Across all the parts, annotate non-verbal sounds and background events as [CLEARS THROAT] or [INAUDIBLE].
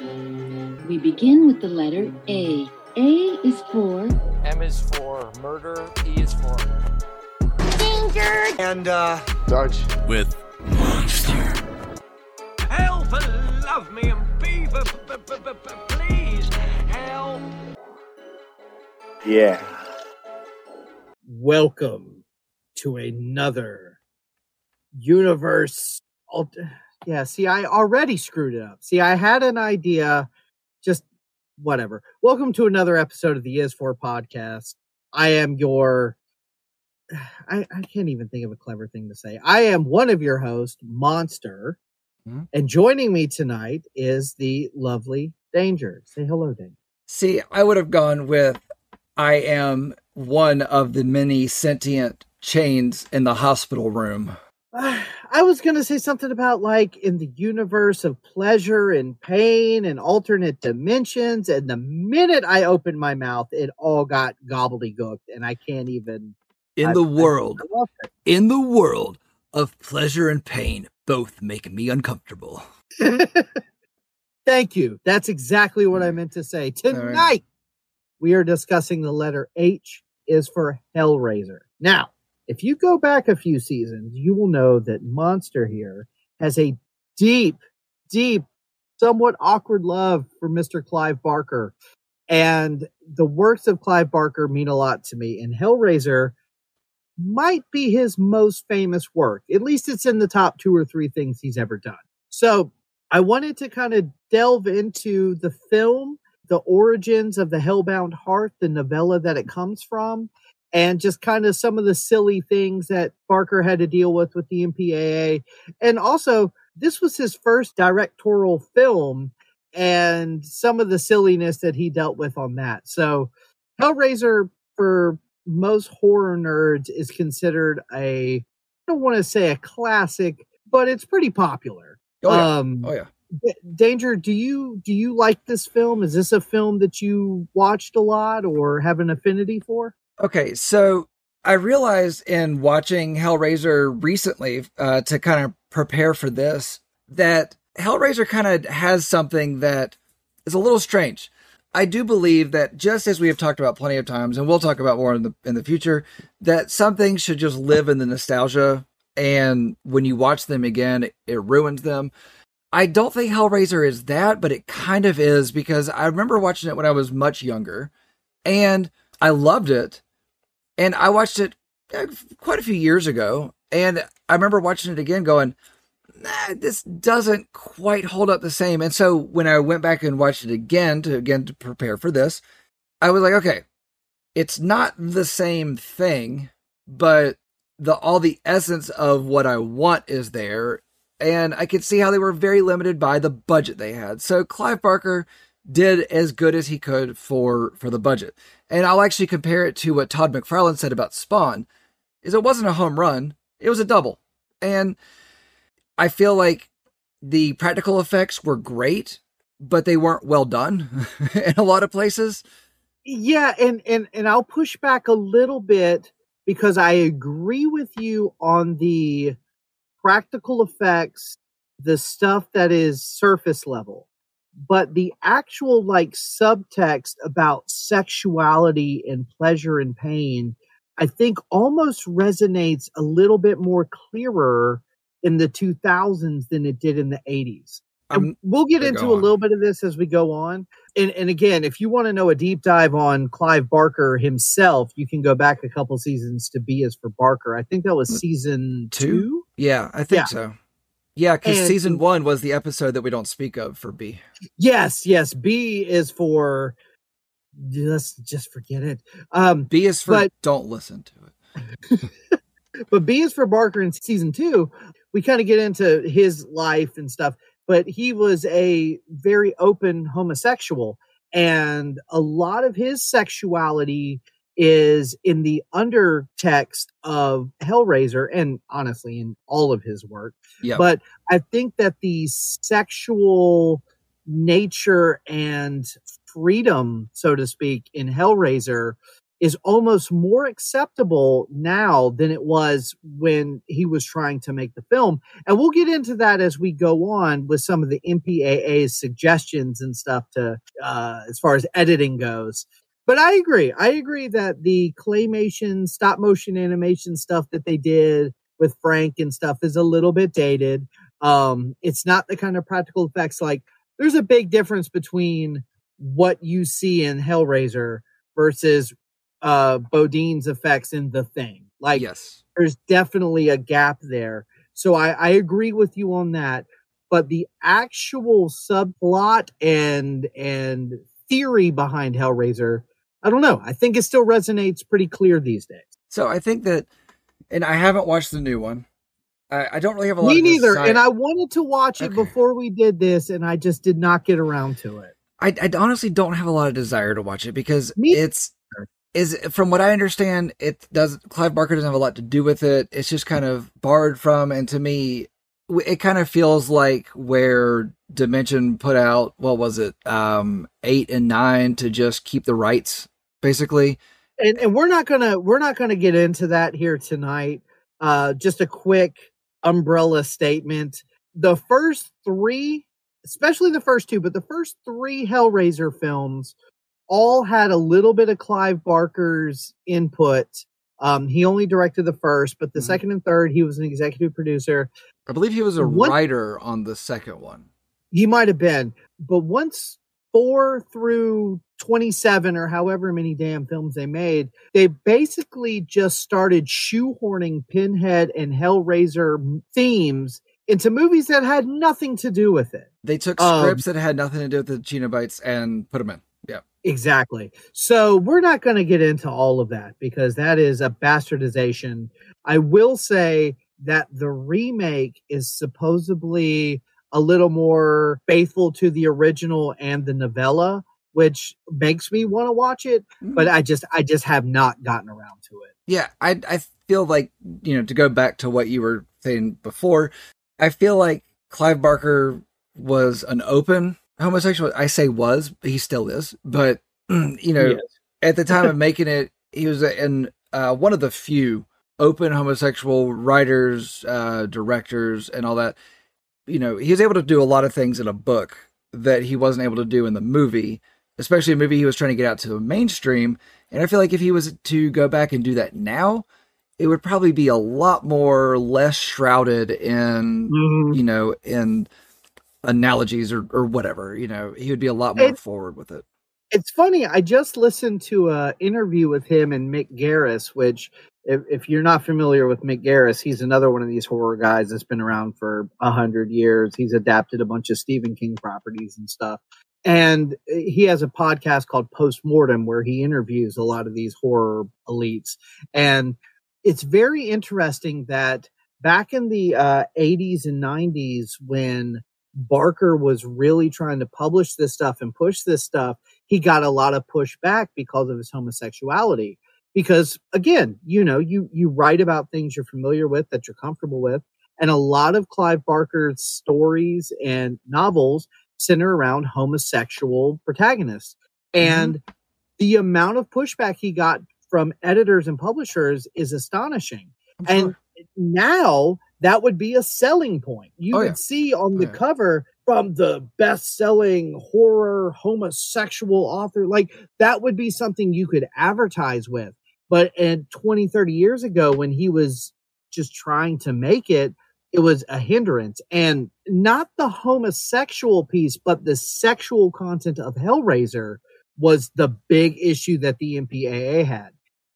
We begin with the letter A. A is for M is for murder. E is for Danger! And, uh, Dodge. with Monster. help! Love me and be, b- b- b- b- b- please help. Yeah. welcome to another universe alt- yeah see i already screwed it up. See i had an idea just whatever. Welcome to another episode of the is for podcast. I am your [SIGHS] I, I can't even think of a clever thing to say. I am one of your hosts monster Mhm. and joining me tonight is the lovely danger. Say hello danger. See, I would have gone with I am one of the many sentient chains in the hospital room. [SIGHS] I was going to say something about like in the universe of pleasure and pain and alternate dimensions. And the minute I opened my mouth, it all got gobbledygooked, and I can't even. In I- the world, in the world of pleasure and pain, both make me uncomfortable. [LAUGHS] Thank you. That's exactly what I meant to say. right. Tonight, we are discussing the letter H is for Hellraiser. Now, if you go back a few seasons, you will know that Monster here has a deep, deep, somewhat awkward love for Mr. Clive Barker. And the works of Clive Barker mean a lot to me. And Hellraiser might be his most famous work. At least it's in the top two or three things he's ever done. So I wanted to kind of delve into the film, the origins of the Hellbound Heart, the novella that it comes from, and just kind of some of the silly things that Barker had to deal with with the MPAA. And also, this was his first directorial film and some of the silliness that he dealt with on that. So, Hellraiser, for most horror nerds, is considered a, I don't want to say a classic, but it's pretty popular. Oh yeah, Um, oh yeah. D- Danger, do you do you like this film? Is this a film that you watched a lot or have an affinity for? Okay, so I realized in watching Hellraiser recently uh, to kind of prepare for this that Hellraiser kind of has something that is a little strange. I do believe that just as we have talked about plenty of times, and we'll talk about more in the in the future, that some things should just live in the nostalgia, and when you watch them again, it, it ruins them. I don't think Hellraiser is that, but it kind of is because I remember watching it when I was much younger, and I loved it, and I watched it uh, quite a few years ago, and I remember watching it again, going, nah, "This doesn't quite hold up the same." And so when I went back and watched it again to again to prepare for this, I was like, "Okay, it's not the same thing, but the all the essence of what I want is there." And I could see how they were very limited by the budget they had. So Clive Barker did as good as he could for for the budget. And I'll actually compare it to what Todd McFarlane said about Spawn, is it wasn't a home run, it was a double. And I feel like the practical effects were great, but they weren't well done [LAUGHS] in a lot of places. Yeah, and and and I'll push back a little bit because I agree with you on the practical effects, the stuff that is surface level. But the actual like subtext about sexuality and pleasure and pain, I think almost resonates a little bit more clearer in the 2000s than it did in the 80s. And we'll get into a little bit of this as we go on. And and again, if you want to know a deep dive on Clive Barker himself, you can go back a couple seasons to B is for Barker. I think that was season Two? two. Yeah, I think Yeah. so. Yeah, because season one was the episode that we don't speak of for B. Yes, yes. B is for just just forget it. Um, B is for But- don't listen to it. [LAUGHS] but B is for Barker in season two. We kind of get into his life and stuff, but he was a very open homosexual, and a lot of his sexuality is in the undertext of Hellraiser, and honestly, in all of his work. Yeah. But I think that the sexual nature and freedom, so to speak, in Hellraiser is almost more acceptable now than it was when he was trying to make the film. And we'll get into that as we go on with some of the MPAA's suggestions and stuff to, uh, as far as editing goes. But I agree. I agree that the claymation, stop motion animation stuff that they did with Frank and stuff is a little bit dated. Um, it's not the kind of practical effects like there's a big difference between what you see in Hellraiser versus uh Bottin's effects in the thing. Like yes. there's definitely a gap there. So I, I agree with you on that. But the actual subplot and and theory behind Hellraiser, I don't know. I think it still resonates pretty clear these days. So I think that, and I haven't watched the new one. I, I don't really have a lot. Me neither. And I wanted to watch it Okay. before we did this, and I just did not get around to it. I, I honestly don't have a lot of desire to watch it because Me it's is from what I understand, it does. Clive Barker doesn't have a lot to do with it. It's just kind of borrowed from, and to me, it kind of feels like where Dimension put out what was it, um, eight and nine to just keep the rights, basically. and and we're not gonna we're not gonna get into that here tonight. Uh, just a quick umbrella statement: the first three, especially the first two, but the first three Hellraiser films, all had a little bit of Clive Barker's input. Um, he only directed the first, but the Mhm. second and third, he was an executive producer. I believe he was a writer on the second one. He might have been, but once four through 27 or however many damn films they made, they basically just started shoehorning Pinhead and Hellraiser themes into movies that had nothing to do with it. They took Um, scripts that had nothing to do with the Cenobites and put them in. Exactly. So we're not going to get into all of that because that is a bastardization. I will say that the remake is supposedly a little more faithful to the original and the novella, which makes me want to watch it, mm-hmm. but I just I just have not gotten around to it. Yeah, I I feel like you know to go back to what you were saying before. I feel like Clive Barker was an open homosexual. I say was, he still is, but [CLEARS THROAT] you know, Yes. at the time of [LAUGHS] making it, he was in uh, one of the few open homosexual writers, uh, directors, and all that. You know, he was able to do a lot of things in a book that he wasn't able to do in the movie, especially a movie he was trying to get out to the mainstream. And I feel like if he was to go back and do that now, it would probably be a lot more less shrouded in, you know, in analogies or, or whatever. You know, he would be a lot more It- forward with it. It's funny. I just listened to a interview with him and Mick Garris, which, if, if you're not familiar with Mick Garris, he's another one of these horror guys that's been around for a hundred years. He's adapted a bunch of Stephen King properties and stuff. And he has a podcast called Postmortem where he interviews a lot of these horror elites. And it's very interesting that back in the uh, 80s and 90s, when Barker was really trying to publish this stuff and push this stuff, he got a lot of pushback because of his homosexuality. Because again, you know, you you write about things you're familiar with that you're comfortable with, and a lot of Clive Barker's stories and novels center around homosexual protagonists. Mm-hmm. And the amount of pushback he got from editors and publishers is astonishing. I'm And now that would be a selling point. You Oh, would yeah. see on the Oh, yeah. cover from the best selling horror homosexual author. Like that would be something you could advertise with. But and 20, 30 years ago, when he was just trying to make it, it was a hindrance. And not the homosexual piece, but the sexual content of Hellraiser was the big issue that the MPAA had.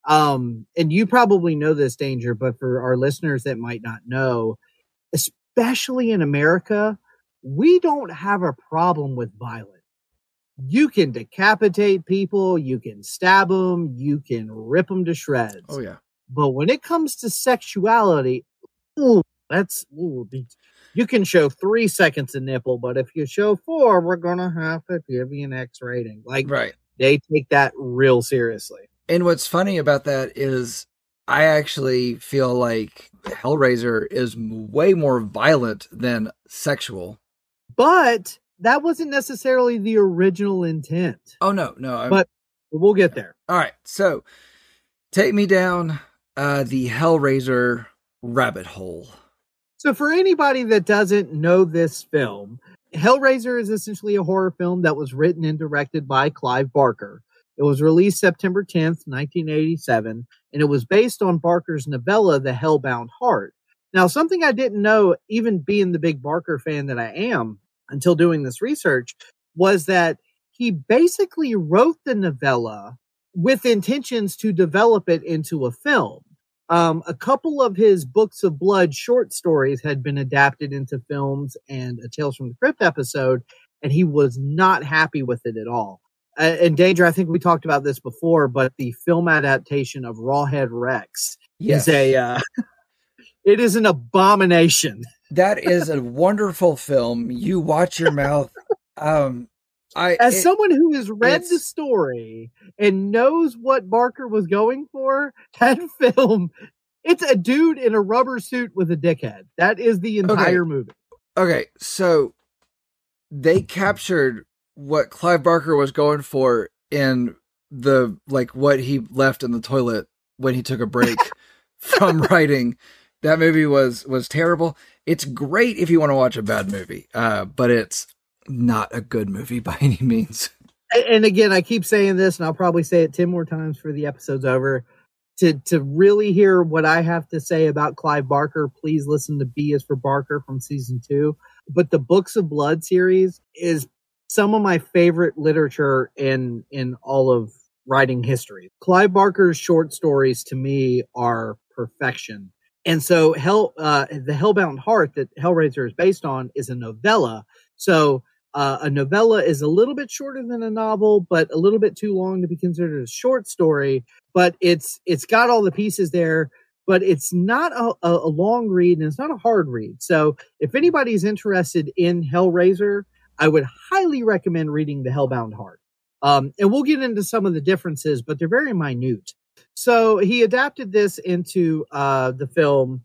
Um, and you probably know this danger, but for our listeners that might not know, especially in America, we don't have a problem with violence. You can decapitate people, you can stab them, you can rip them to shreds. Oh yeah. But when it comes to sexuality, ooh, that's ooh, you can show three seconds of nipple, but if you show four, we're gonna have to give you an X rating. Like Right. they take that real seriously. And what's funny about that is I actually feel like Hellraiser is way more violent than sexual. But that wasn't necessarily the original intent. Oh no, no. I'm, But we'll get there. all right. So take me down uh, the Hellraiser rabbit hole. So, for anybody that doesn't know this film, Hellraiser is essentially a horror film that was written and directed by Clive Barker. It was released September 10th, 1987, and it was based on Barker's novella, The Hellbound Heart. Now, something I didn't know, even being the big Barker fan that I am until doing this research, was that he basically wrote the novella with intentions to develop it into a film. Um, a couple of his books of blood short stories had been adapted into films and a Tales from the Crypt episode, and he was not happy with it at all. Uh, and Danger, I think we talked about this before, but the film adaptation of Rawhead Rex Yes. is a uh, [LAUGHS] it is an abomination. That [LAUGHS] is a wonderful film. You watch your mouth. Um, I As it- someone who has read the story and knows what Barker was going for, [LAUGHS] that film, it's a dude in a rubber suit with a dickhead. That is the entire movie. okay, so they captured what Clive Barker was going for in the like what he left in the toilet when he took a break [LAUGHS] from writing. That movie was was terrible. It's great if you want to watch a bad movie, uh, but it's not a good movie by any means. And again, I keep saying this, and I'll probably say it 10 more times for the episode's over. To, to really hear what I have to say about Clive Barker, please listen to B is for Barker from season two. But the Books of Blood series is some of my favorite literature in in all of writing history. Clive Barker's short stories to me are perfection. And so Hell uh the Hellbound Heart that Hellraiser is based on is a novella. So uh, a novella is a little bit shorter than a novel, but a little bit too long to be considered a short story. But it's it's got all the pieces there, but it's not a, a, long read and it's not a hard read. So if anybody's interested in Hellraiser, I would highly recommend reading The Hellbound Heart. Um, and we'll get into some of the differences, but they're very minute. So he adapted this into uh, the film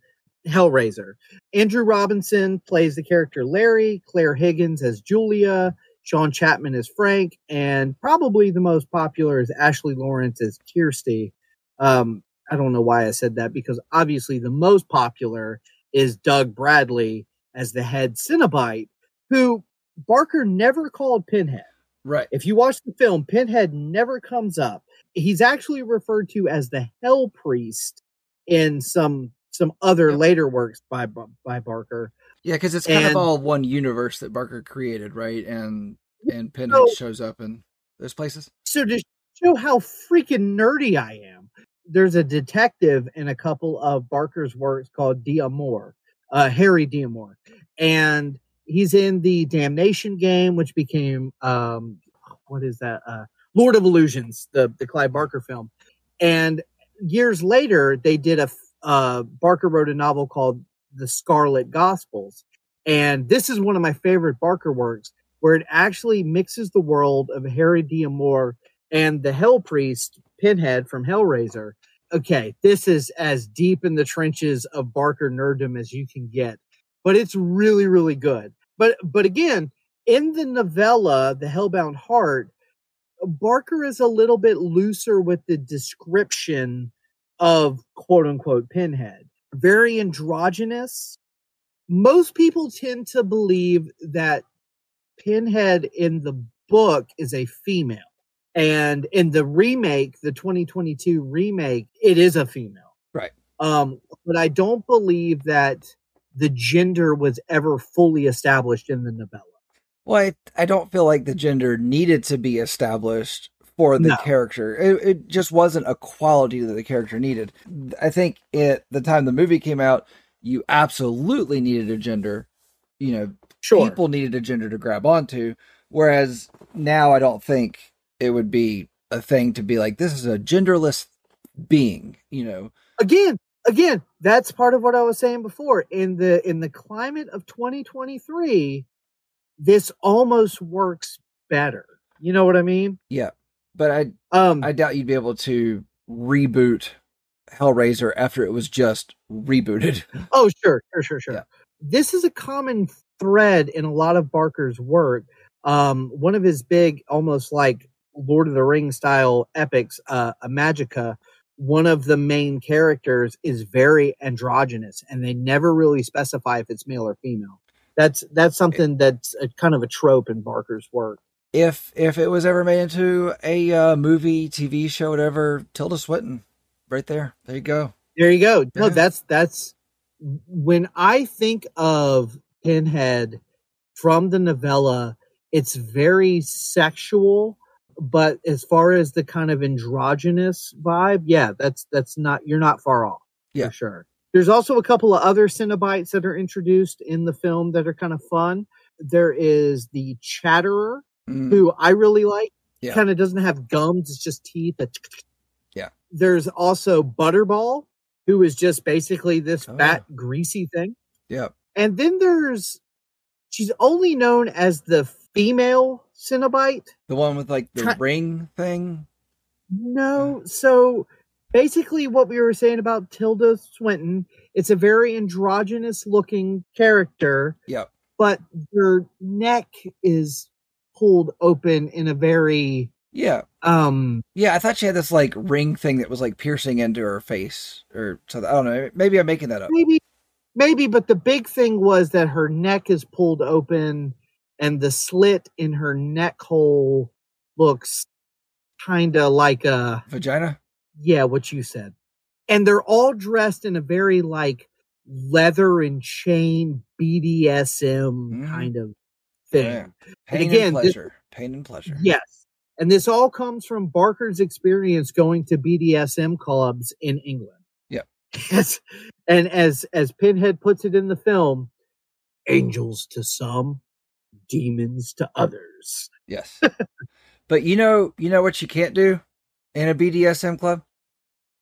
Hellraiser. Andrew Robinson plays the character Larry, Clare Higgins as Julia, Sean Chapman as Frank, and probably the most popular is Ashley Lawrence as Kirsty. Um, I don't know why I said that because obviously the most popular is Doug Bradley as the head Cenobite, who Barker never called Pinhead. Right. If you watch the film, Pinhead never comes up. He's actually referred to as the Hell Priest in some some other later works by by Barker. Yeah, because it's kind And- of all one universe that Barker created, right? And and Pinhead So- shows up in those places. So to show how freaking nerdy I am, there's a detective in a couple of Barker's works called D'Amour, uh, Harry D'Amour, and he's in the Damnation game, which became um, what is that? Uh, Lord of Illusions, the the Clive Barker film, and years later they did a uh, Barker wrote a novel called The Scarlet Gospels, and this is one of my favorite Barker works where it actually mixes the world of Harry D'Amour and the Hell Priest Pinhead from Hellraiser. Okay, this is as deep in the trenches of Barker nerddom as you can get, but it's really, really good. But but again, in the novella, The Hellbound Heart, Barker is a little bit looser with the description of quote unquote Pinhead. Very androgynous. Most people tend to believe that Pinhead in the book is a female. And in the remake, the 2022 remake, it is a female. Right. Um, but I don't believe that the gender was ever fully established in the novella. Well, I, I don't feel like the gender needed to be established for the No. character. It, it just wasn't a quality that the character needed. I think at the time the movie came out, you absolutely needed a gender. You know, Sure. people needed a gender to grab onto. Whereas now, I don't think it would be a thing to be like, this is a genderless being. You know, again again that's part of what i was saying before in the in the climate of 2023 this almost works better you know what i mean yeah. But I um I doubt you'd be able to reboot Hellraiser after it was just rebooted. [LAUGHS] oh sure sure sure sure Yeah. this is a common thread in a lot of barker's work um one of his big almost like lord of the rings style epics uh Imajica one of the main characters is very androgynous and they never really specify if it's male or female. That's that's something that's a, kind of a trope in Barker's work. If if it was ever made into a uh, movie, TV show, whatever, Tilda Swinton, right there. There you go. There you go. No, Yeah. that's that's when I think of Pinhead from the novella, it's very sexual, but as far as the kind of androgynous vibe, yeah, that's that's not you're not far off. Yeah. For sure. There's also a couple of other Cenobites that are introduced in the film that are kind of fun. There is the Chatterer, Mm, who I really like. Yeah. Kind of doesn't have gums; it's just teeth. Yeah. There's also Butterball, who is just basically this Oh, fat, greasy thing. yeah. And then there's she's only known as the female Cenobite. The one with like the Ki- ring thing. No, so basically what we were saying about Tilda Swinton, it's a very androgynous looking character, Yep. but her neck is pulled open in a very Yeah. um Yeah, I thought she had this like ring thing that was like piercing into her face or something. I don't know. Maybe I'm making that up. maybe maybe but the big thing was that her neck is pulled open and the slit in her neck hole looks kind of like a Vagina? yeah what you said and they're all dressed in a very like leather and chain bdsm Mhm. kind of thing Yeah. Pain again, and this- pleasure. Pain and pleasure. yes and this all comes from barker's experience going to bdsm clubs in england Yep. [LAUGHS] Yes. and as as pinhead puts it in the film angels to some demons to others Yes. [LAUGHS] but you know, you know what you can't do in a BDSM club?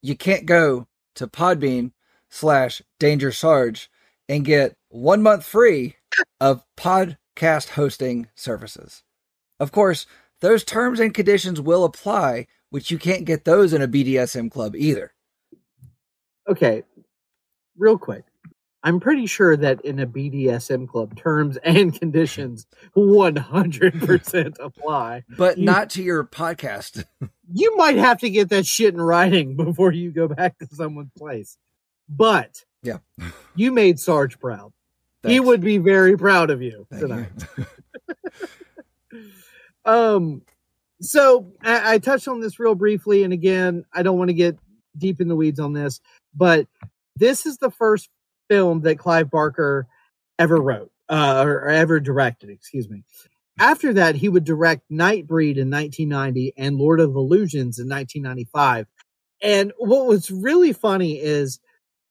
You can't go to Podbean slash Danger Sarge and get one month free of podcast hosting services. Of course, those terms and conditions will apply, which you can't get those in a BDSM club either. okay real quick i'm pretty sure that in a bdsm club terms [LAUGHS] and conditions 100% [LAUGHS] apply But You- not to your podcast. [LAUGHS] you might have to get that shit in writing before you go back to someone's place but Yeah. you made sarge proud he would be very proud of you Thank you. tonight Um, so I, I touched on this real briefly, and again, I don't want to get deep in the weeds on this, but this is the first film that Clive Barker ever wrote, uh, or, or ever directed, excuse me. After that, he would direct Nightbreed in 1990 and Lord of Illusions in 1995. And what was really funny is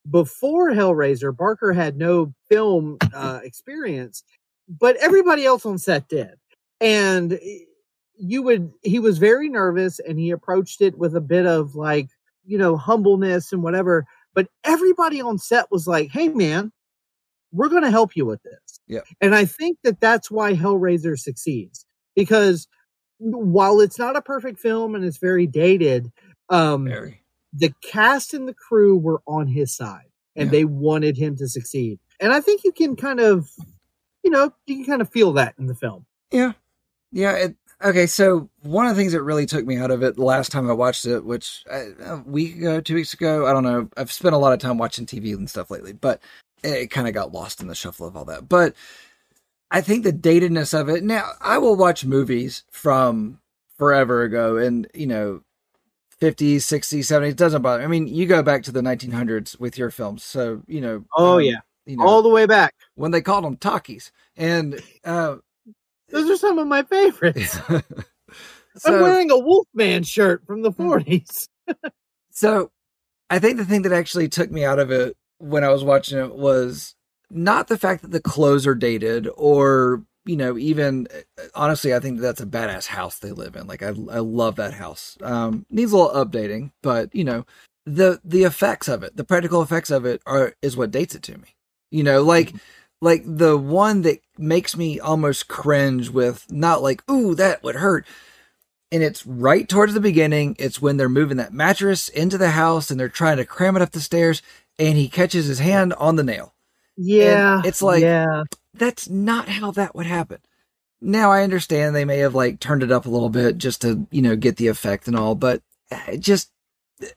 before Hellraiser, Barker had no film uh, experience, but everybody else on set did and you would he was very nervous and he approached it with a bit of like you know humbleness and whatever but everybody on set was like hey man we're going to help you with this Yeah. and i think that that's why hellraiser succeeds because while it's not a perfect film and it's very dated um Very. the cast and the crew were on his side and Yeah. they wanted him to succeed and i think you can kind of you know you can kind of feel that in the film Yeah. Yeah. It, okay. So one of the things that really took me out of it the last time I watched it, which uh, a week ago, two weeks ago, I don't know. I've spent a lot of time watching TV and stuff lately, but it kind of got lost in the shuffle of all that. But I think the datedness of it. Now, I will watch movies from forever ago and, you know, 50s, 60s, 70s. It doesn't bother. I mean, you go back to the 1900s with your films. So, you know. Oh, um, yeah. You know, all the way back when they called them talkies. And, uh, those are some of my favorites [LAUGHS] i'm wearing a wolfman shirt from the hmm. 40s [LAUGHS] so I think the thing that actually took me out of it when I was watching it was not the fact that the clothes are dated or, you know, even uh, honestly, I think that's a badass house they live in. Like I, I love that house. Um, needs a little updating, but you know, the, the effects of it, the practical effects of it are, is what dates it to me. You know, like, mm-hmm. like the one that makes me almost cringe with not like, ooh, that would hurt. And it's right towards the beginning. It's when they're moving that mattress into the house and they're trying to cram it up the stairs and he catches his hand on the nail. yeah it's like- yeah That's not how that would happen. Now I understand they may have like turned it up a little bit just to, you know, get the effect and all, but uh, it just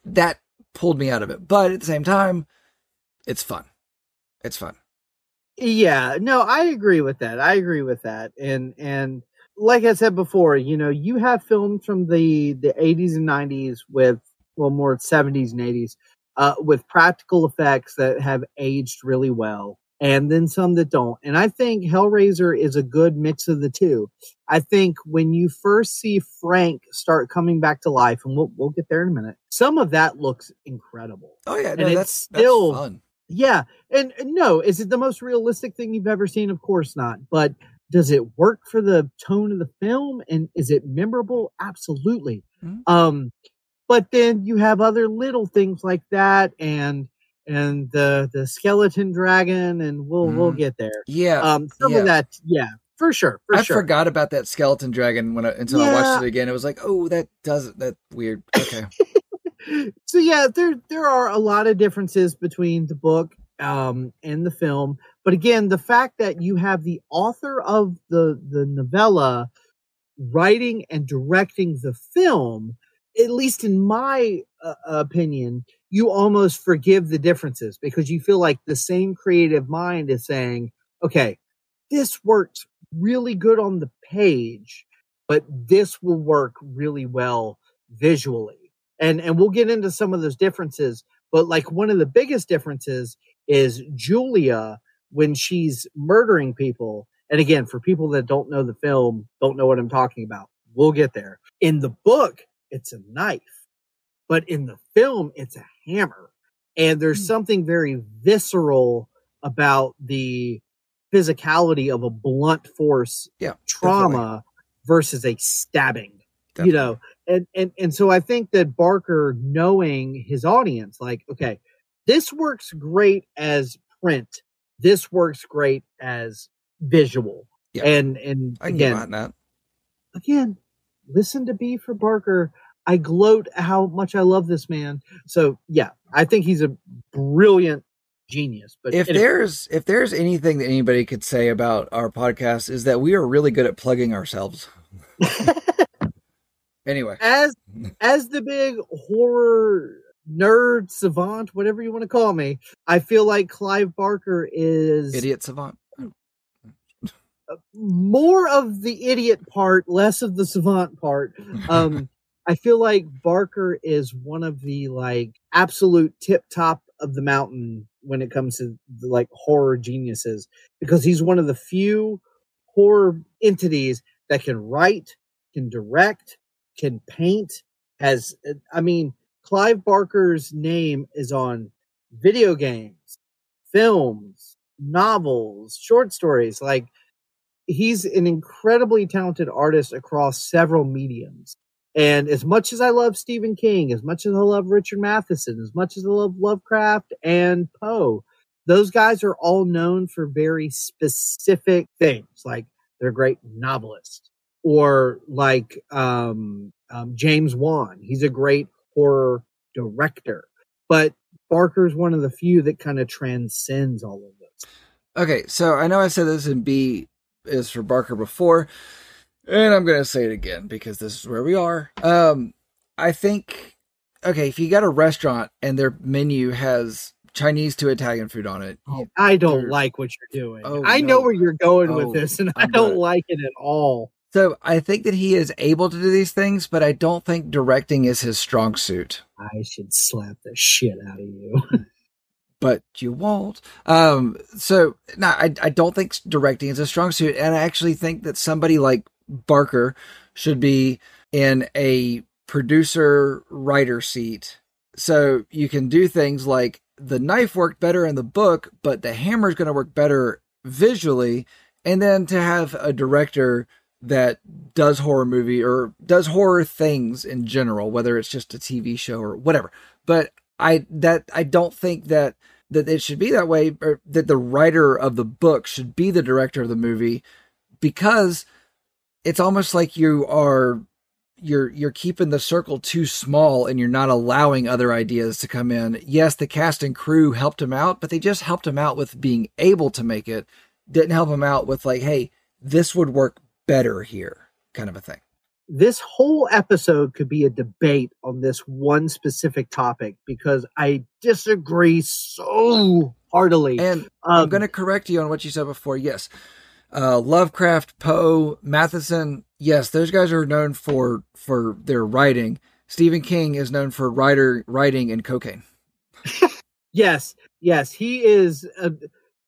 that pulled me out of it. But at the same time, it's fun. It's fun. Yeah, no, I agree with that. I agree with that. And and like I said before, you know, you have films from the the 80s and 90s with well more 70s and 80s uh with practical effects that have aged really well and then some that don't. And I think Hellraiser is a good mix of the two. I think when you first see Frank start coming back to life and we'll we'll get there in a minute. Some of that looks incredible. Oh yeah, And no, it's that's still- that's fun. Yeah, and and no, is it the most realistic thing you've ever seen? Of course not. But does it work for the tone of the film and is it memorable? Absolutely. Mhm. Um, but then you have other little things like that, and and the the skeleton dragon, and we'll we'll Mhm. get there. Yeah, Um, some yeah. of that, yeah, for sure, for I sure. forgot about that skeleton dragon when I, until I watched it again. It was like, oh, that does that weird. Okay, so yeah, there there are a lot of differences between the book um and the film. But again, the fact that you have the author of the the novella writing and directing the film, at least in my uh, opinion, you almost forgive the differences because you feel like the same creative mind is saying, okay, this works really good on the page, but this will work really well visually and and we'll get into some of those differences but like one of the biggest differences is julia when she's murdering people and again for people that don't know the film don't know what i'm talking about we'll get there. In the book it's a knife but in the film it's a hammer and there's Hmm. something very visceral about the physicality of a blunt force Yeah, trauma versus a stabbing Definitely. you know and and and so i think that barker knowing his audience like okay this works great as print this works great as visual Yeah. and and I again that. again listen to b for barker i gloat how much i love this man so yeah i think he's a brilliant genius but If anyway. there's if there's anything that anybody could say about our podcast is that we are really good at plugging ourselves. [LAUGHS] anyway, as as the big horror nerd savant, whatever you want to call me, I feel like Clive Barker is idiot savant. more of the idiot part, less of the savant part. Um, [LAUGHS] I feel like Barker is one of the like absolute tip top of the mountain when it comes to the, like horror geniuses because he's one of the few horror entities that can write, can direct, can paint. Has I mean, Clive Barker's name is on video games, films, novels, short stories. Like he's an incredibly talented artist across several mediums. And as much as I love Stephen King, as much as I love Richard Matheson, as much as I love Lovecraft and Poe, those guys are all known for very specific things. Like they're great novelists, or like um, um, James Wan. He's a great horror director, but Barker's one of the few that kind of transcends all of this. Okay, so I know I said this in B is for Barker before, and I'm gonna say it again because this is where we are. Um, I think okay, if you got a restaurant and their menu has Chinese to Italian food on it, you- I don't like what you're doing. Oh, I no. know where you're going Oh, with this, and I I'm don't good. like it at all. So I think that he is able to do these things, but I don't think directing is his strong suit. I should slap the shit out of you. [LAUGHS] but you won't. Um, so no, I I don't think directing is a strong suit, and I actually think that somebody like Barker should be in a producer writer seat, so you can do things like the knife worked better in the book, but the hammer is going to work better visually, and then to have a director that does horror movie or does horror things in general, whether it's just a TV show or whatever. But I that I don't think that that it should be that way, or that the writer of the book should be the director of the movie, because it's almost like you are you're you're keeping the circle too small and you're not allowing other ideas to come in. Yes, the cast and crew helped him out, but they just helped him out with being able to make it. Didn't help him out with like, hey, this would work better here, kind of a thing. this whole episode could be a debate on this one specific topic because I disagree so heartily. And I'm Um, going to correct you on what you said before. Yes. Uh, Lovecraft, Poe, Matheson. Yes, those guys are known for for their writing. Stephen King is known for writer writing and cocaine. [LAUGHS] Yes, yes, he is. Uh,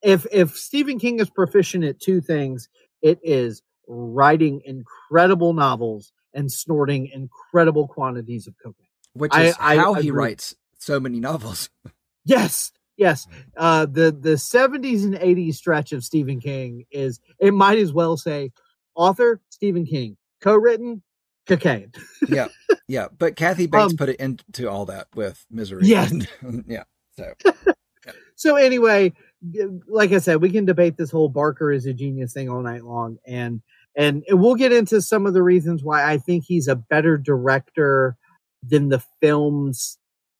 if if Stephen King is proficient at two things, it is writing incredible novels and snorting incredible quantities of cocaine. which is I how he agree. writes so many novels. [LAUGHS] Yes, yes. Uh, the the seventies and eighties stretch of Stephen King is it might as well say author Stephen King, co-written cocaine. [LAUGHS] yeah, yeah. But Kathy Bates Um, put it into all that with Misery. Yes. [LAUGHS] yeah. So So anyway, like I said, we can debate this whole Barker is a genius thing all night long, and and we'll get into some of the reasons why I think he's a better director than the films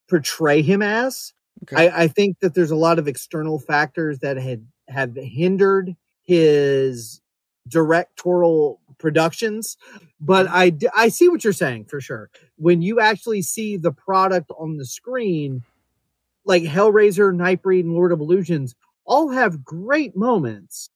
portray him as. Okay. I, I think that there's a lot of external factors that had have hindered his directorial productions, but mm-hmm. i i see what you're saying for sure. When you actually see the product on the screen, like Hellraiser, Nightbreed, and Lord of Illusions, all have great moments,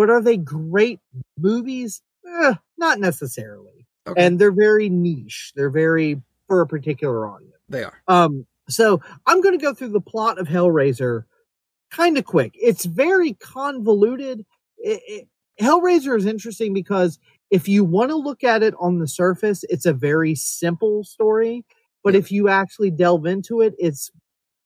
but are they great movies? Eh, not necessarily. okay. And they're very niche. They're very for a particular audience. they are. Um, so I'm going to go through the plot of Hellraiser kind of quick. It's very convoluted. It, it, Hellraiser is interesting because if you want to look at it on the surface, it's a very simple story. But if you actually delve into it, it's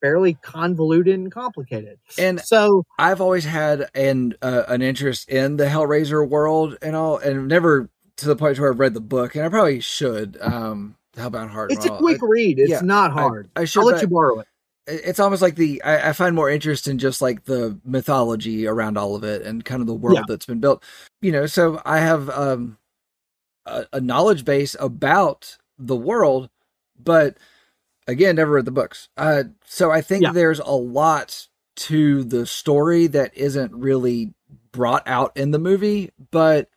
fairly convoluted and complicated. And So I've always had an uh, an interest in the Hellraiser world and all, and never to the point where I've read the book, and I probably should. Um, Hellbound Heart. it's a quick read. It's yeah, not hard. I, I should. I'll let you borrow it. it- It's almost like the I, I find more interest in just like the mythology around all of it and kind of the world Yeah. that's been built. You know, so I have um a, a knowledge base about the world, but again, never read the books. Uh, so I think Yeah. there's a lot to the story that isn't really brought out in the movie, but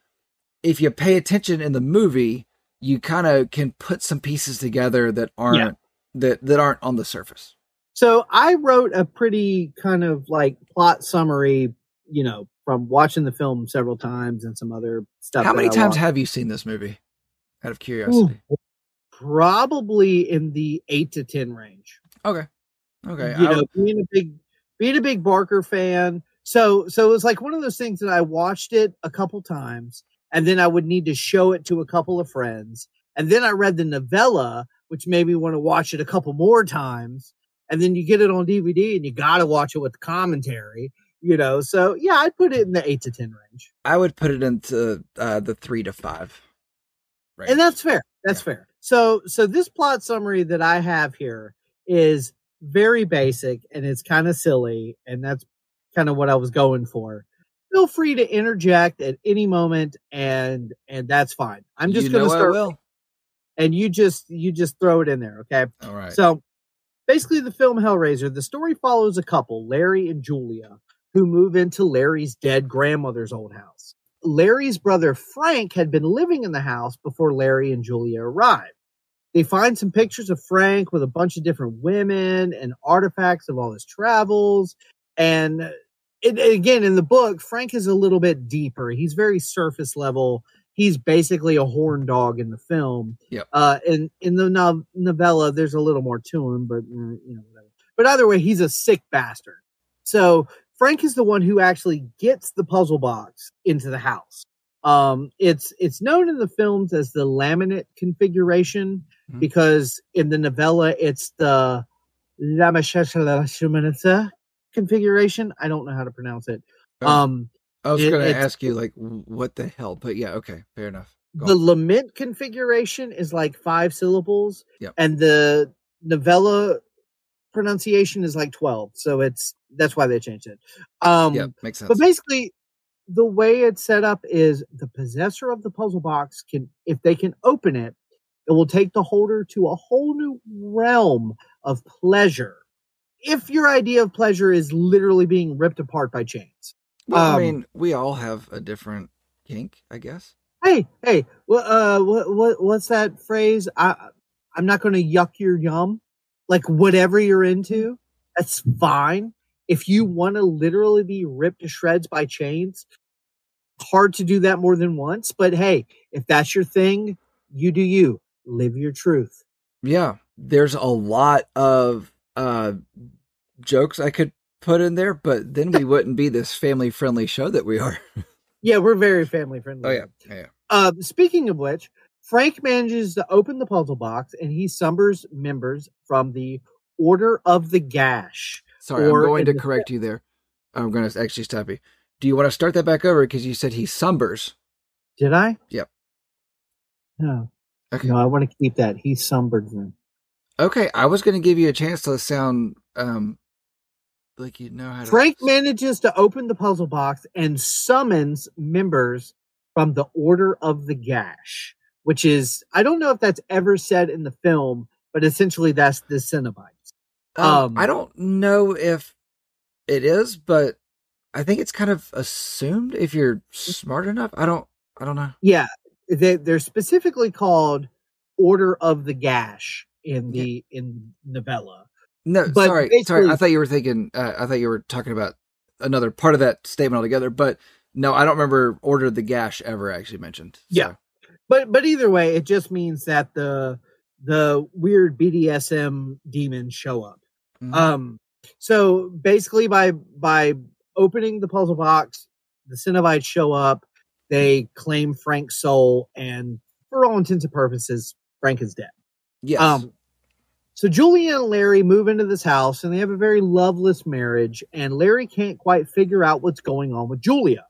if you pay attention in the movie, you kind of can put some pieces together that aren't that that aren't on the surface. So I wrote a pretty kind of like plot summary, you know, from watching the film several times and some other stuff. How many times have you seen this movie? Out of curiosity. Probably in the eight to ten range. Okay. Okay. you I know, would- being a big being a big Barker fan. So so it was like one of those things that I watched it a couple times and then I would need to show it to a couple of friends. And then I read the novella, which made me want to watch it a couple more times. And then you get it on DVD and you gotta watch it with the commentary, you know. So yeah, I'd put it in the eight to ten range. I would put it into uh, the three to five. Right. And that's fair. That's Yeah. fair. So so this plot summary that I have here is very basic and it's kind of silly and that's kind of what I was going for. Feel free to interject at any moment and and that's fine. I'm just you going to start and you just you just throw it in there, okay? All right. So basically, the film Hellraiser, the story follows a couple, Larry and Julia, who move into Larry's dead grandmother's old house. Larry's brother Frank had been living in the house before Larry and Julia arrived. They find some pictures of Frank with a bunch of different women and artifacts of all his travels. And it, again, in the book, Frank is a little bit deeper. He's very surface level. He's basically a horn dog in the film. Yep. Uh, in in the no- novella, there's a little more to him, but mm, you know, whatever. But either way, he's a sick bastard. So Frank is the one who actually gets the puzzle box into the house. Um, it's it's known in the films as the lament configuration Mhm. because in the novella it's the Lamashashalashumanitsa configuration. I don't know how to pronounce it. Oh. Um, I was it- going to ask you, like, what the hell? But yeah, okay, fair enough. Go the on. lament configuration is like five syllables, Yep. and the novella pronunciation is like twelve. So it's that's why they changed it. Um, yeah, makes sense. but basically, the way it's set up is the possessor of the puzzle box can, if they can open it, it will take the holder to a whole new realm of pleasure. If your idea of pleasure is literally being ripped apart by chains, well, I um, mean, we all have a different kink, I guess. Hey, hey, what, uh, what, what, what's that phrase? I, I'm not going to yuck your yum. Like whatever you're into, that's fine. If you want to literally be ripped to shreds by chains, hard to do that more than once. But hey, if that's your thing, you do you. Live your truth. Yeah, there's a lot of uh jokes I could put in there, but then we wouldn't be this family friendly show that we are. [LAUGHS] Yeah, we're very family friendly. Oh yeah, yeah. Uh, speaking of which, Frank manages to open the puzzle box and he summons members from the Order of the Gash. Sorry, I'm going in to the- correct [LAUGHS] you there. I'm going to actually stop you. Do you want to start that back over because you said he sumbers? Did I? Yep. No. Okay. No, I want to keep that. He sumbered them. Okay, I was going to give you a chance to sound um like you know how to. Frank manages to open the puzzle box and summons members from the Order of the Gash, which is, I don't know if that's ever said in the film, but essentially that's the Cenobites. Um, um, I don't know if it is, but I think it's kind of assumed if you're smart enough. I don't. I don't know. Yeah, they, they're specifically called Order of the Gash in the in novella. No, But sorry, sorry. I thought you were thinking. Uh, I thought you were talking about another part of that statement altogether. But no, I don't remember Order of the Gash ever actually mentioned. So, Yeah. But but either way, it just means that the the weird BDSM demons show up. mhm. Um, so basically, by by opening the puzzle box, the Cenobites show up. They claim Frank's soul, and for all intents and purposes, Frank is dead. yes. Um, so Julia and Larry move into this house, and they have a very loveless marriage. And Larry can't quite figure out what's going on with Julia.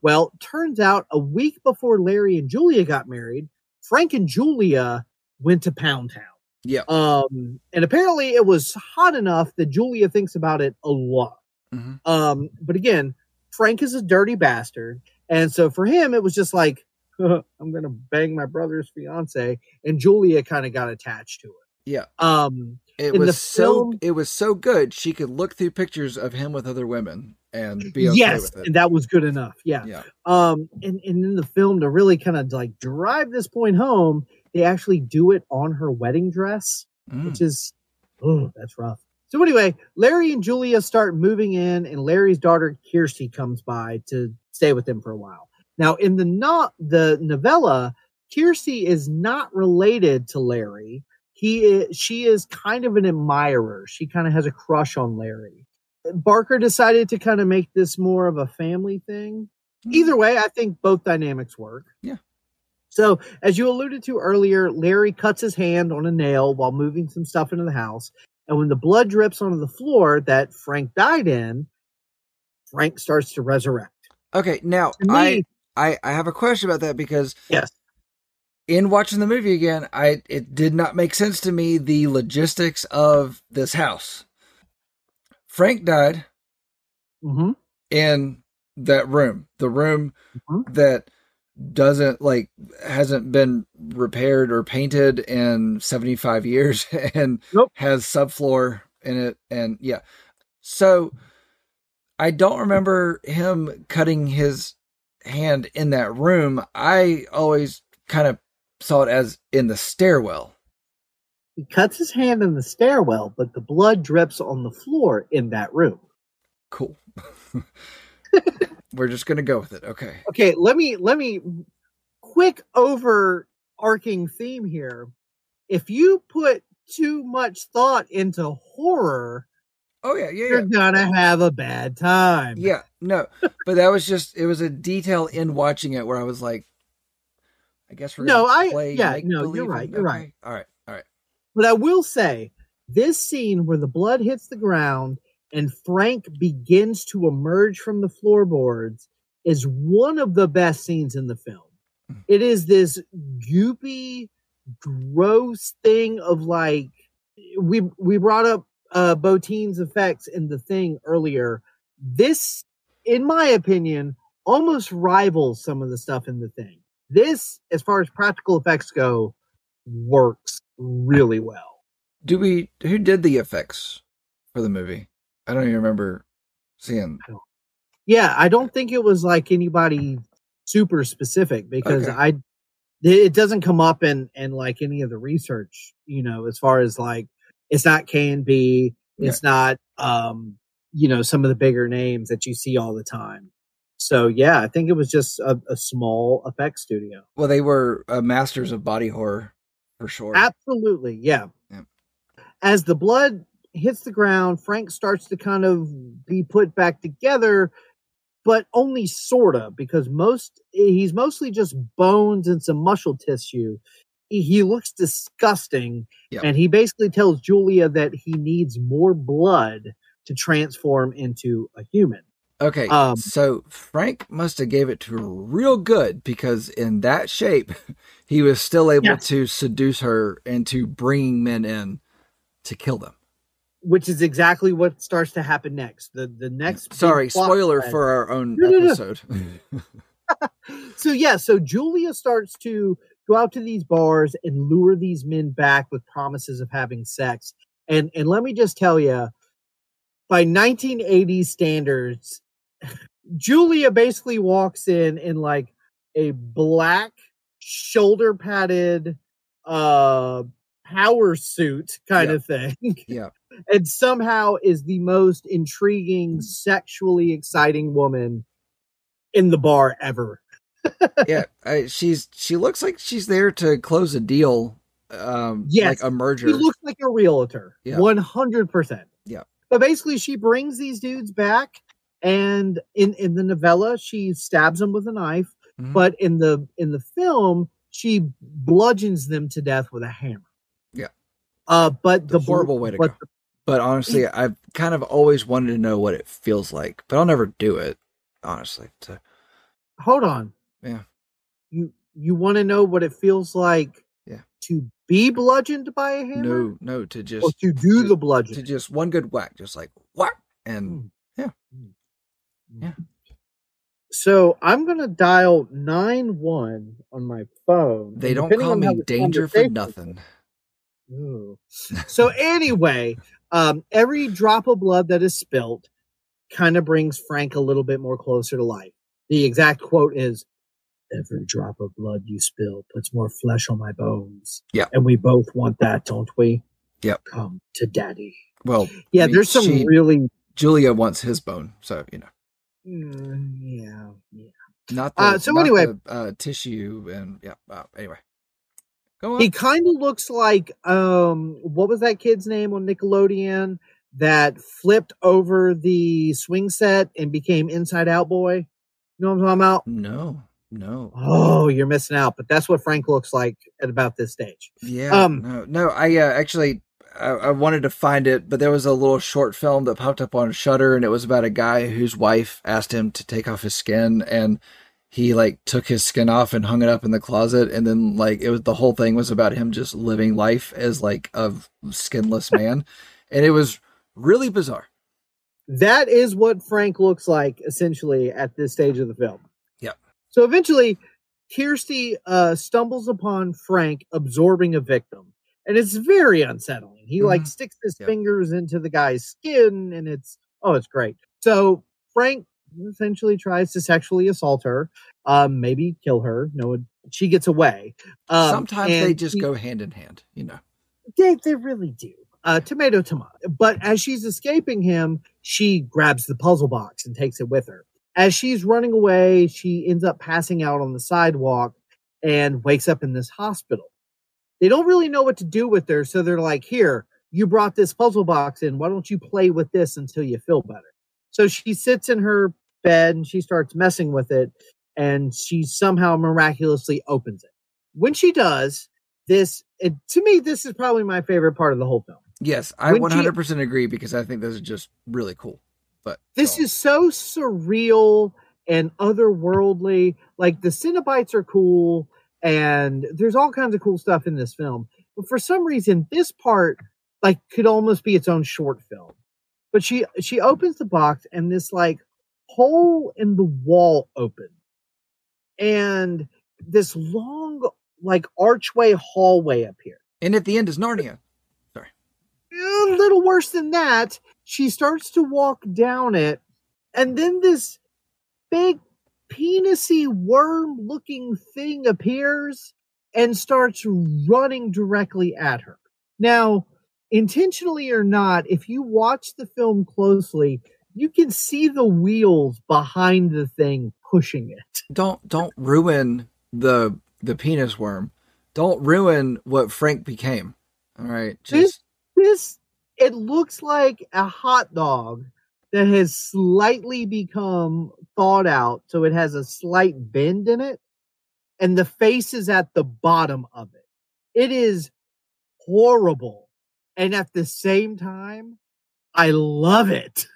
Well, turns out a week before Larry and Julia got married, Frank and Julia went to Pound Town. yeah. Um, and apparently it was hot enough that Julia thinks about it a lot. Mhm. Um, but again, Frank is a dirty bastard. And so for him, it was just like, [LAUGHS] I'm going to bang my brother's fiance. And Julia kind of got attached to it. Yeah. Um, It in was the so. film- It was so good. She could look through pictures of him with other women and be okay yes, with it. and that was good enough. Yeah. yeah. Um, and, and in the film to really kind of like drive this point home, they actually do it on her wedding dress. Mm. which is oh that's rough so anyway larry and julia start moving in and larry's daughter kirsty comes by to stay with them for a while. Now in the not the novella kirsty is not related to larry. He is, she is kind of an admirer. She kind of has a crush on larry. Barker decided to kind of make this more of a family thing. Mm-hmm. Either way i think both dynamics work. Yeah. so, as you alluded to earlier, Larry cuts his hand on a nail while moving some stuff into the house. And when the blood drips onto the floor that Frank died in, Frank starts to resurrect. Okay, now To I, I I have a question about that because Yes. in watching the movie again, I it did not make sense to me the logistics of this house. Frank died Mm-hmm. in that room, the room Mhm. that doesn't like hasn't been repaired or painted in 75 years [LAUGHS] and Nope. has subfloor in it and yeah. So I don't remember him cutting his hand in that room. I always kind of saw it as in the stairwell. He cuts his hand in the stairwell, but the blood drips on the floor in that room. Cool. [LAUGHS] We're just to go with it. Okay. Okay, let me let me quick overarching theme here. If you put too much thought into horror, Oh yeah, yeah, yeah. you're gonna have a bad time. Yeah, no, but that was just it was a detail in watching it where I was like, I guess we're No, gonna I- play yeah, no, you're right, you're right. All right, all right. But I will say, this scene where the blood hits the ground and Frank begins to emerge from the floorboards is one of the best scenes in the film. Hmm. It is this goopy, gross thing of like we we brought up uh Bottin's effects in the thing earlier. This, in my opinion, almost rivals some of the stuff in the thing. This, as far as practical effects go, works really well. Do we? Who did the effects for the movie? I don't even remember seeing. Yeah, I don't think it was like anybody super specific because Okay. I it doesn't come up in in like any of the research, you know, as far as like it's not KNB, it's not um you know some of the bigger names that you see all the time. So yeah, I think it was just a, a small effects studio. Well, they were uh, masters of body horror for sure. Absolutely, yeah. Yeah. As the blood hits the ground, Frank starts to kind of be put back together, but only sorta because most he's mostly just bones and some muscle tissue. He, looks disgusting, Yeah. and he basically tells Julia that he needs more blood to transform into a human. Okay, Um, so Frank must have gave it to her real good because in that shape, [LAUGHS] he was still able Yes. to seduce her into bringing men in to kill them. Which is exactly what starts to happen next. The the next Sorry, spoiler thread- for our own No, no, no. episode. [LAUGHS] [LAUGHS] so yeah, so Julia starts to go out to these bars and lure these men back with promises of having sex. And and let me just tell you, by 1980s standards, [LAUGHS] Julia basically walks in in like a black shoulder padded uh power suit kind Yeah. of thing. [LAUGHS] yeah, and somehow is the most intriguing, sexually exciting woman in the bar ever. [LAUGHS] yeah. I, she's she looks like she's there to close a deal, um, Yes, like a merger. She looks like a realtor. Yeah. One hundred percent. Yeah. But basically she brings these dudes back and in, in the novella she stabs them with a knife, Mhm. but in the in the film she bludgeons them to death with a hammer. Uh but The the horrible way to but go. But honestly, I've kind of always wanted to know what it feels like, but I'll never do it. Honestly, so hold on. Yeah. You you want to know what it feels like Yeah. to be bludgeoned by a hammer? no, no, to Or just to do to- the bludgeon. to just one good whack, just like whack, and hmm. yeah. Hmm. Hmm. Yeah. So I'm gonna dial nine one on my phone. they don't call me danger for nothing. Ooh. So anyway, um, every drop of blood that is spilt kind of brings Frank a little bit more closer to life. The exact quote is, "Every drop of blood you spill puts more flesh on my bones." Yeah. and we both want that, don't we? Yep. Come to daddy. Well, Yeah, I mean, there's some she- really. Julia wants his bone, so you know, Mm, yeah, yeah. not the Uh, so not anyway- the, uh, tissue and yeah. Uh, anyway. He kind of looks like um what was that kid's name on Nickelodeon that flipped over the swing set and became Inside Out Boy? You know what I'm talking about? no, no, Oh, you're missing out, but that's what Frank looks like at about this stage. yeah, um, no, no. I uh, actually. I, I wanted to find it, but there was a little short film that popped up on Shudder, and it was about a guy whose wife asked him to take off his skin, and he like took his skin off and hung it up in the closet, and then like it was the whole thing was about him just living life as like a skinless [LAUGHS] man, and it was really bizarre. That is what Frank looks like essentially at this stage of the film. Yep. So eventually, Kirsty uh, stumbles upon Frank absorbing a victim, and it's very unsettling. He like Mhm. sticks his Yep. fingers into the guy's skin, and it's oh, it's great. So Frank essentially tries to sexually assault her, um, maybe kill her. No, she gets away. Um, Sometimes they just he- go hand in hand, you know. they, they really do. Uh, tomato, tomato. But as she's escaping him, she grabs the puzzle box and takes it with her. As she's running away, she ends up passing out on the sidewalk and wakes up in this hospital. They don't really know what to do with her, so they're like, Here, you brought this puzzle box in. Why don't you play with this until you feel better? So she sits in her bed and she starts messing with it, and she somehow miraculously opens it. When she does, this it, to me this is probably my favorite part of the whole film Yes, I When 100% agree because I think this is just really cool. But this on. is so surreal and otherworldly like the Cenobites are cool and there's all kinds of cool stuff in this film but for some reason this part like could almost be its own short film but she she opens the box and this like hole in the wall open and this long like archway hallway appears and at the end is Narnia. Sorry. A little worse than that. She starts to walk down it, and then this big penisy worm looking thing appears and starts running directly at her. Now, intentionally or not, if you watch the film closely, you can see the wheels behind the thing pushing it. Don't don't ruin the the penis worm. Don't ruin what Frank became. All right, just This it looks like a hot dog that has slightly become thawed out, so it has a slight bend in it, and the face is at the bottom of it. It is horrible, and at the same time, I love it.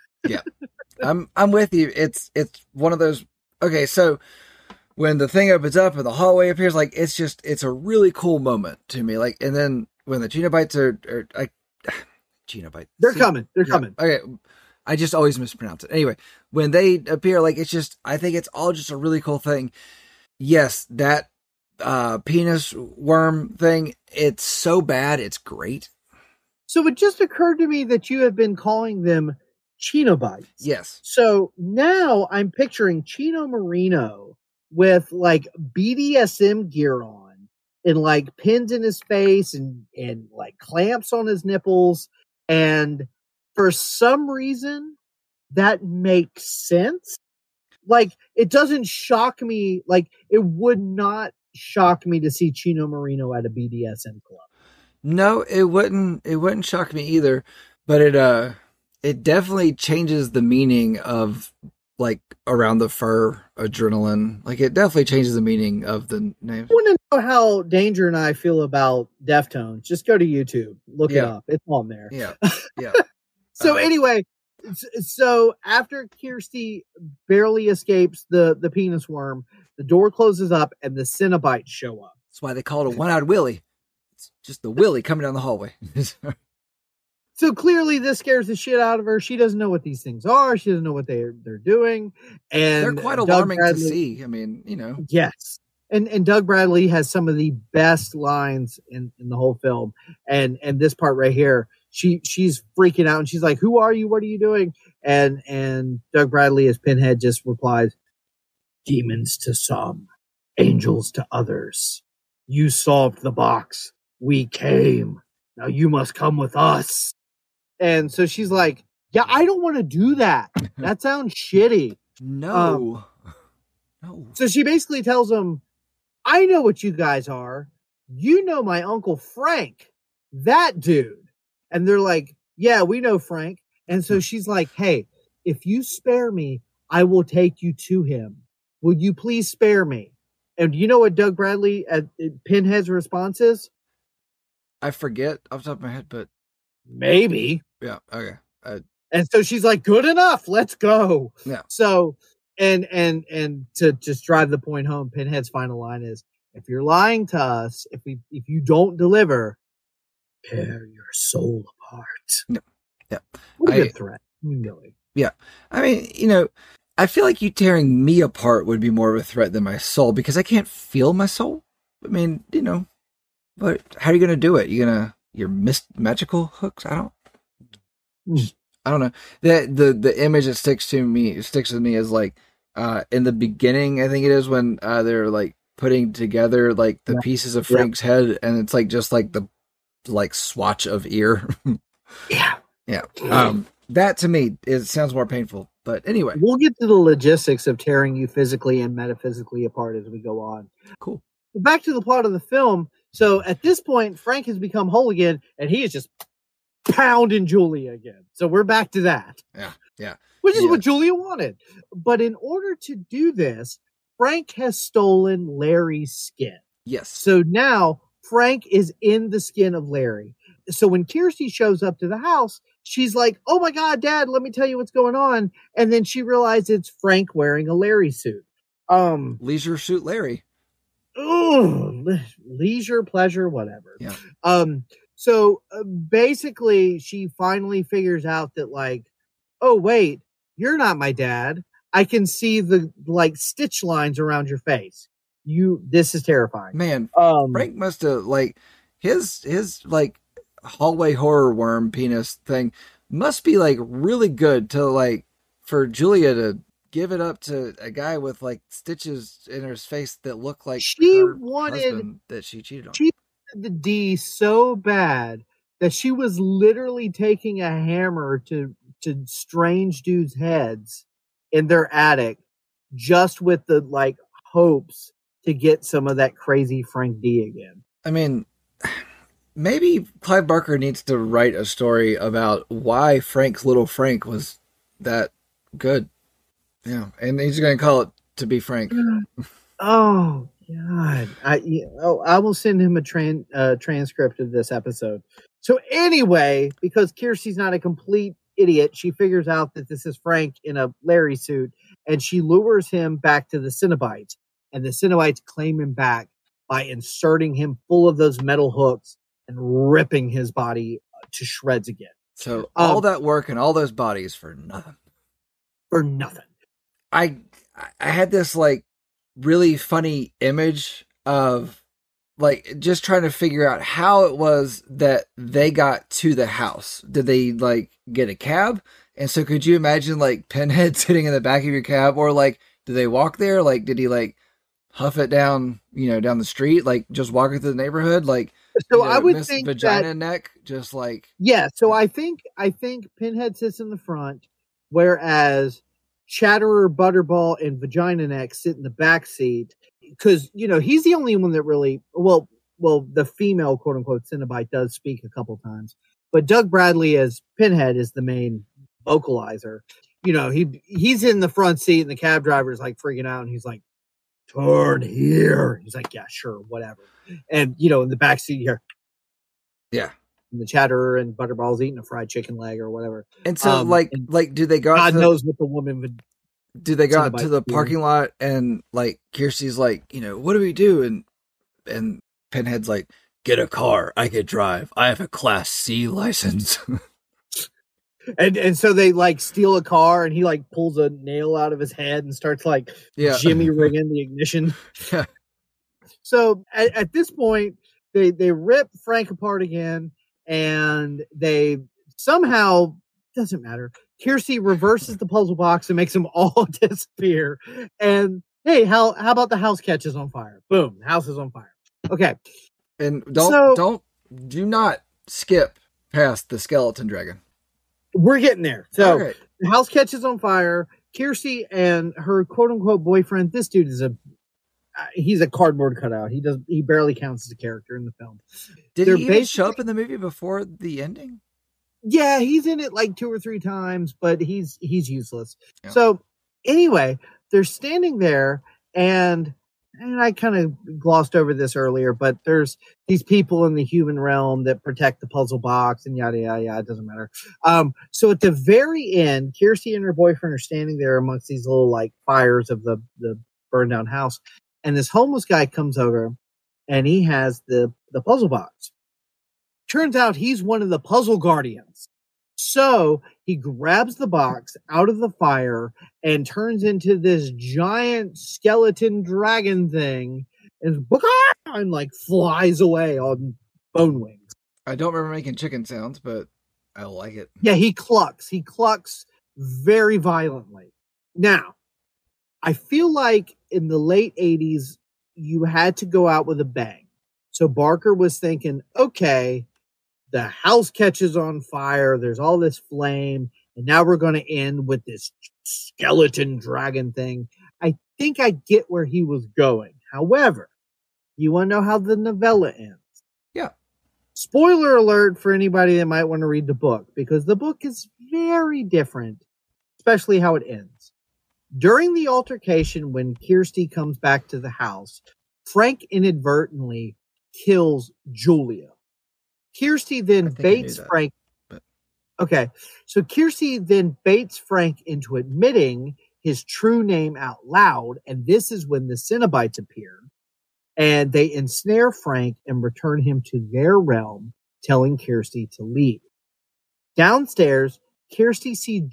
I'm I'm with you. It's it's one of those. Okay, so when the thing opens up and the hallway appears, like it's just it's a really cool moment to me. Like, and then when the Genobites are, are like [SIGHS] Genobites, They're See, coming. They're yeah, coming. Okay, I just always mispronounce it. Anyway, when they appear, like it's just I think it's all just a really cool thing. Yes, that uh penis worm thing. It's so bad, it's great. So it just occurred to me that you have been calling them Chinobites. Yes. So now I'm picturing Chino Moreno with like BDSM gear on and like pins in his face and, and like clamps on his nipples. And for some reason, that makes sense. Like it doesn't shock me. Like it would not shock me to see Chino Moreno at a BDSM club. No, it wouldn't it wouldn't shock me either, but it uh it definitely changes the meaning of like around the fur adrenaline. Like it definitely changes the meaning of the name. I want to know how Danger and I feel about Deftones, just go to YouTube, look it up. It's on there. Yeah. [LAUGHS] Yeah. So Uh, anyway, so after Kirsty barely escapes the the penis worm, the door closes up and the Cenobites show up. That's why they call it a one-eyed Willie. It's just the Willie coming down the hallway. [LAUGHS] So clearly, this scares the shit out of her. She doesn't know what these things are. She doesn't know what they're they're doing, and They're quite Doug alarming Bradley- to see. I mean, you know. Yes. And and Doug Bradley has some of the best lines in, in the whole film. And and this part right here, she she's freaking out and she's like, Who are you? What are you doing? And and Doug Bradley as Pinhead just replies, Demons to some, angels to others. You solved the box. We came. Now you must come with us. And so she's like, Yeah, I don't want to do that. [LAUGHS] That sounds shitty. No. Um, no. So she basically tells him, I know what you guys are. You know my Uncle Frank, that dude. And they're like, Yeah, we know Frank. And so hmm. she's like, Hey, if you spare me, I will take you to him. Would you please spare me? And you know what Doug Bradley at at Pinhead's response is? I forget off the top of my head, but Maybe. Yeah, okay. Uh, And so she's like, "Good enough, let's go." Yeah. So, and and and to just drive the point home, Pinhead's final line is, "If you're lying to us, if we if you don't deliver, tear your soul apart." Yeah. Yeah. What a I- good threat, really. Yeah. I mean, you know, I feel like you tearing me apart would be more of a threat than my soul because I can't feel my soul. I mean, you know, but how are you gonna do it? You're gonna your mist magical hooks? I don't. Hmm. I don't know. The the the image that sticks to me sticks with me is like uh in the beginning. I think it is when uh they're like putting together like the Yeah. pieces of Yeah. Frank's head, and it's like just like the like swatch of ear. [LAUGHS] Yeah. yeah. Um, that to me it sounds more painful. But anyway, We'll get to the logistics of tearing you physically and metaphysically apart as we go on. cool. But back to the plot of the film. So at this point, Frank has become whole again, and he is just pounding Julia again. So we're back to that. Yeah, yeah. Which is Yeah. what Julia wanted. But in order to do this, Frank has stolen Larry's skin. Yes. So now Frank is in the skin of Larry. So when Kirsty shows up to the house, she's like, Oh my God, Dad, let me tell you what's going on. And then she realizes it's Frank wearing a Larry suit. Um, Leisure Suit Larry. Le- leisure, pleasure, whatever. Yeah. Um. So uh, basically, she finally figures out that, like, oh wait, you're not my dad. I can see the like stitch lines around your face. You. This is terrifying. Man, Um. Frank must have like his his like hallway horror worm penis thing must be like really good to like for Julia to give it up to a guy with like stitches in his face that look like She wanted- that she cheated on. She the D so bad that she was literally taking a hammer to to strange dudes' heads in their attic just with the like hopes to get some of that crazy Frank D again. I mean, maybe Clive Barker needs to write a story about why Frank's little Frank was that good. Yeah, and he's going to call it to be Frank. [SIGHS] Oh God! I oh I will send him a tran- uh, transcript of this episode. So anyway, because Kirsty's not a complete idiot, she figures out that this is Frank in a Larry suit, and she lures him back to the Cenobites, and the Cenobites claim him back by inserting him full of those metal hooks and ripping his body to shreds again So all Um, that work and all those bodies for nothing. for nothing. I I had this like really funny image of like just trying to figure out how it was that they got to the house. Did they like get a cab? And so could you imagine like [LAUGHS] Pinhead sitting in the back of your cab or like did they walk there? Like did he like huff it down, you know, down the street, like just walking through the neighborhood like So you know, I would Miss think vagina that neck just like Yeah, so I think I think Pinhead sits in the front, whereas Chatterer, Butterball, and Vagina Neck sit in the back seat because you know he's the only one that really well well the female quote unquote Cenobite does speak a couple times, but Doug Bradley as Pinhead is the main vocalizer. You know he he's in the front seat and the cab driver's like freaking out and he's like, "Turn here." He's like, "Yeah, sure, whatever." And you know in the back seat here, yeah. And the Chatterer and Butterball's eating a fried chicken leg or whatever. And so Um, like and like do they go God to the- knows what the woman would. do they go out to the parking lot and like Kirsty's like, you know, what do we do? And and Pinhead's like, get a car. I could drive. I have a class C license. [LAUGHS] And and so they like steal a car, and he like pulls a nail out of his head and starts like yeah. Jimmy [LAUGHS] ringing the ignition. Yeah. So at, at this point, they they rip Frank apart again, and they somehow doesn't matter. Kirsty reverses the puzzle box and makes them [LAUGHS] all [LAUGHS] disappear. And hey, how how about the house catches on fire? Boom, the house is on fire. Okay, And don't So- don't do not skip past the skeleton dragon. we're getting there. So Okay. the house catches on fire. Kirsty and her quote unquote boyfriend. This dude is a he's a cardboard cutout. He does he barely counts as a character in the film. Did they're he even show up in the movie before the ending? Yeah, he's in it like two or three times, but he's he's useless. Yeah. So anyway, they're standing there and and I kind of glossed over this earlier, but there's these people in the human realm that protect the puzzle box and yada yada yada. It doesn't matter. Um, so at the very end, Kirsty and her boyfriend are standing there amongst these little like fires of the the burned down house, and this homeless guy comes over, and he has the the puzzle box. Turns out he's one of the puzzle guardians. So he grabs the box out of the fire and turns into this giant skeleton dragon thing and, [LAUGHS] and like flies away on bone wings. I don't remember making chicken sounds, but I like it. Yeah, he clucks. He clucks very violently. Now, I feel like in the late 80s, you had to go out with a bang. So Barker was thinking, okay, the house catches on fire. There's all this flame. And now we're going to end with this skeleton dragon thing. I think I get where he was going. However, you want to know how the novella ends? Yeah. Spoiler alert for anybody that might want to read the book because the book is very different, especially how it ends. During the altercation, when Kirsty comes back to the house, Frank inadvertently kills Julia. Kirsty then I think I knew baits that, Frank. but- Okay. So Kirsty then baits Frank into admitting his true name out loud. And this is when the Cenobites appear and they ensnare Frank and return him to their realm, telling Kirsty to leave. Downstairs, Kirsty see,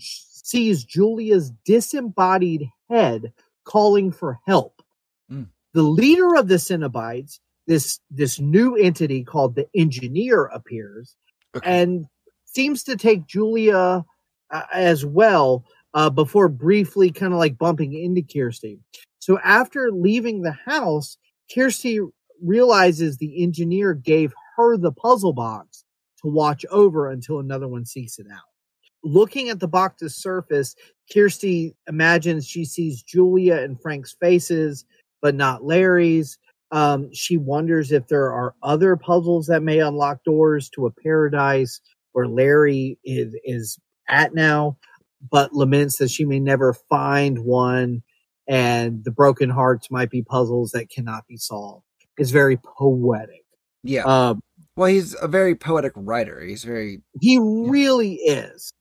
sees Julia's disembodied head calling for help. Mm. The leader of the Cenobites, this this new entity called the Engineer, appears Okay. and seems to take Julia uh, as well. uh, before briefly kind of like bumping into Kirsty. So after leaving the house, Kirsty realizes the engineer gave her the puzzle box to watch over until another one seeks it out. Looking at the box's surface, Kirsty imagines she sees Julia and Frank's faces, but not Larry's. Um, she wonders if there are other puzzles that may unlock doors to a paradise where Larry is, is at now, but laments that she may never find one and the broken hearts might be puzzles that cannot be solved. It's very poetic. Yeah. Um, well, he's a very poetic writer. He's very he really is.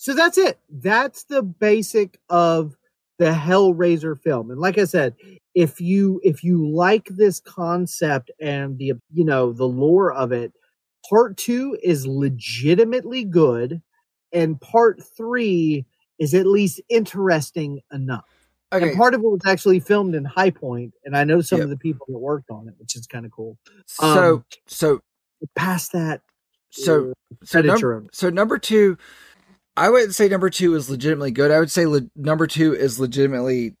So that's it. That's the basic of the Hellraiser film. And like I said, if you if you like this concept and the you know the lore of it, part 2 is legitimately good and part 3 is at least interesting enough. okay. And part of it was actually filmed in High Point, and I know some Yep. of the people that worked on it, which is kind of cool. so um, so Past that, so so, credit num- so number two, I wouldn't say number two is legitimately good. I would say le- number two is legitimately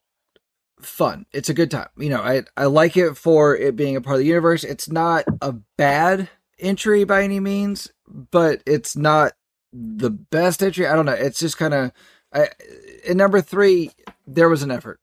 fun. It's a good time. You know, I I like it for it being a part of the universe. It's not a bad entry by any means, but it's not the best entry. I don't know. It's just kind of. In number three, there was an effort.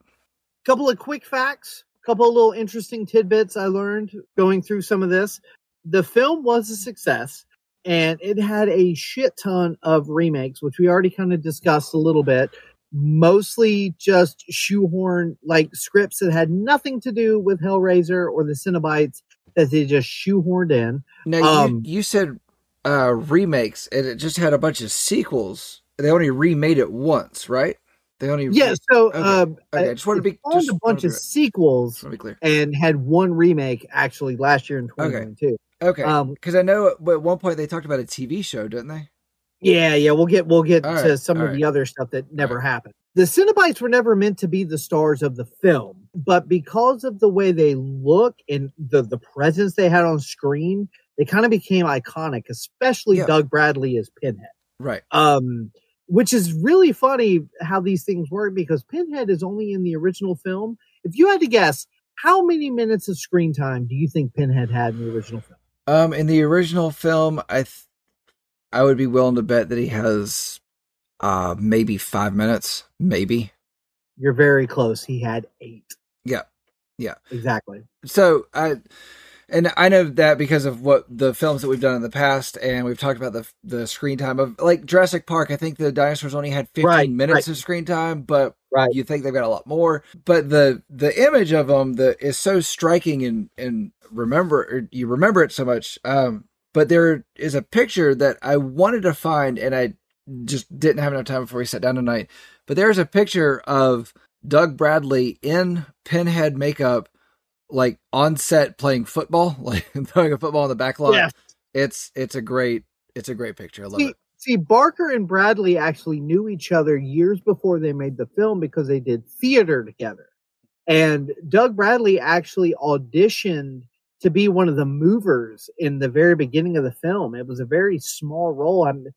couple of quick facts, couple of little interesting tidbits I learned going through some of this. The film was a success and it had a shit ton of remakes, which we already kind of discussed a little bit. Mostly just shoehorn like scripts that had nothing to do with Hellraiser or the Cenobites that they just shoehorned in. Now Um, you, you said uh remakes, and it just had a bunch of sequels. They only remade it once, right? They only Yeah, so Okay, um, okay, I just wanted to be- just a bunch of sequels Just want be clear. and had one remake actually last year in 2022. Okay, Um, because I know at one point they talked about a TV show, didn't they? Yeah, yeah, we'll get we'll get All to right, some of the other stuff that never happened. The Cenobites were never meant to be the stars of the film, but because of the way they look and the the presence they had on screen, they kind of became iconic, especially Yeah. Doug Bradley as Pinhead. Right. Um, which is really funny how these things work because Pinhead is only in the original film. If you had to guess, how many minutes of screen time do you think Pinhead had in the original film? Um, in the original film, I th- I would be willing to bet that he has uh maybe five minutes, maybe. You're very close. He had eight. Yeah. Yeah. Exactly. So I and I know that because of what the films that we've done in the past, and we've talked about the the screen time of like Jurassic Park. I think the dinosaurs only had 15 Right, minutes right. of screen time, but Right. you think they've got a lot more. But the the image of them the is so striking and and remember or you remember it so much. Um, but there is a picture that I wanted to find, and I just didn't have enough time before we sat down tonight. But there's a picture of Doug Bradley in pinhead makeup, like on set playing football, [LAUGHS] like throwing a football in the back lot. Yes. It's it's a great it's a great picture. I love See, it. See, Barker and Bradley actually knew each other years before they made the film because they did theater together. And Doug Bradley actually auditioned to be one of the movers in the very beginning of the film. It was a very small role. I'm,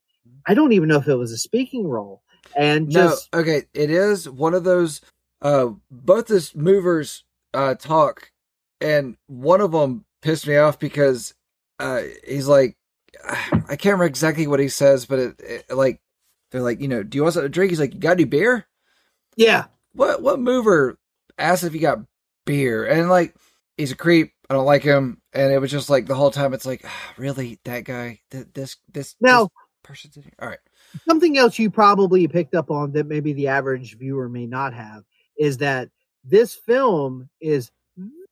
I don't even know if it was a speaking role. And just no, okay, it is one of those. Uh, both the movers uh talk, and one of them pissed me off because uh he's like, I can't remember exactly what he says, but it, it like they're like, you know, do you want something to drink? He's like, you got any beer? yeah, What what mover asked if you got beer? And like, he's a creep. I don't like him. And it was just like the whole time. It's like, ah, really, that guy, Th- this this Now- this person's in here. All right. something else you probably picked up on that maybe the average viewer may not have is that this film is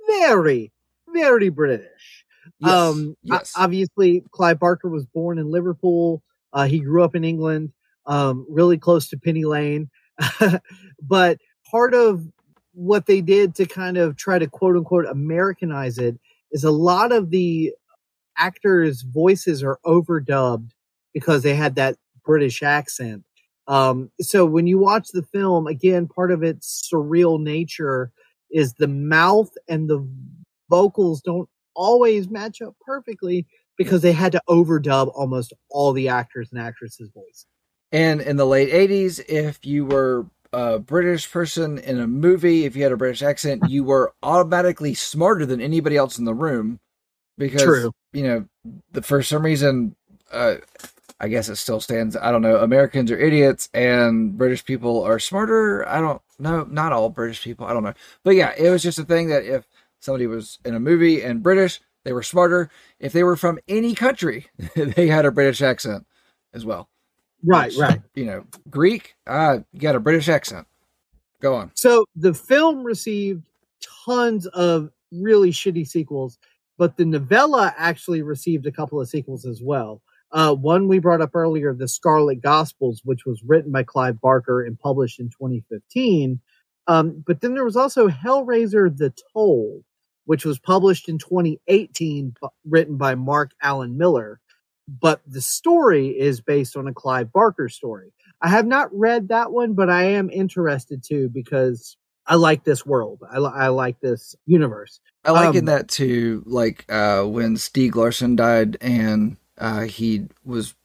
very, very British. Yes, um, yes. obviously, Clive Barker was born in Liverpool. Uh, he grew up in England, um, really close to Penny Lane. [LAUGHS] but part of what they did to kind of try to quote unquote Americanize it is a lot of the actors' voices are overdubbed because they had that British accent. Um, so when you watch the film, again, part of its surreal nature is the mouth and the vocals don't always match up perfectly because they had to overdub almost all the actors and actresses' voice. And in the late 80s, if you were a British person in a movie, if you had a British accent, you were automatically smarter than anybody else in the room because, True. you know, the, for some reason, uh, I guess it still stands. I don't know. Americans are idiots and British people are smarter. I don't know. Not all British people. I don't know. But yeah, it was just a thing that if somebody was in a movie and British, they were smarter. If they were from any country, [LAUGHS] they had a British accent as well. Right, Which, right. You know, Greek, uh, you got a British accent. Go on. So the film received tons of really shitty sequels, but the novella actually received a couple of sequels as well. Uh, one we brought up earlier, The Scarlet Gospels, which was written by Clive Barker and published in 2015. Um, but then there was also Hellraiser The Toll, which was published in 2018, bu- written by Mark Alan Miller. But the story is based on a Clive Barker story. I have not read that one, but I am interested to because I like this world. I, li- I like this universe. I liken Um, that to like uh, when Steve Larsson died and uh, he was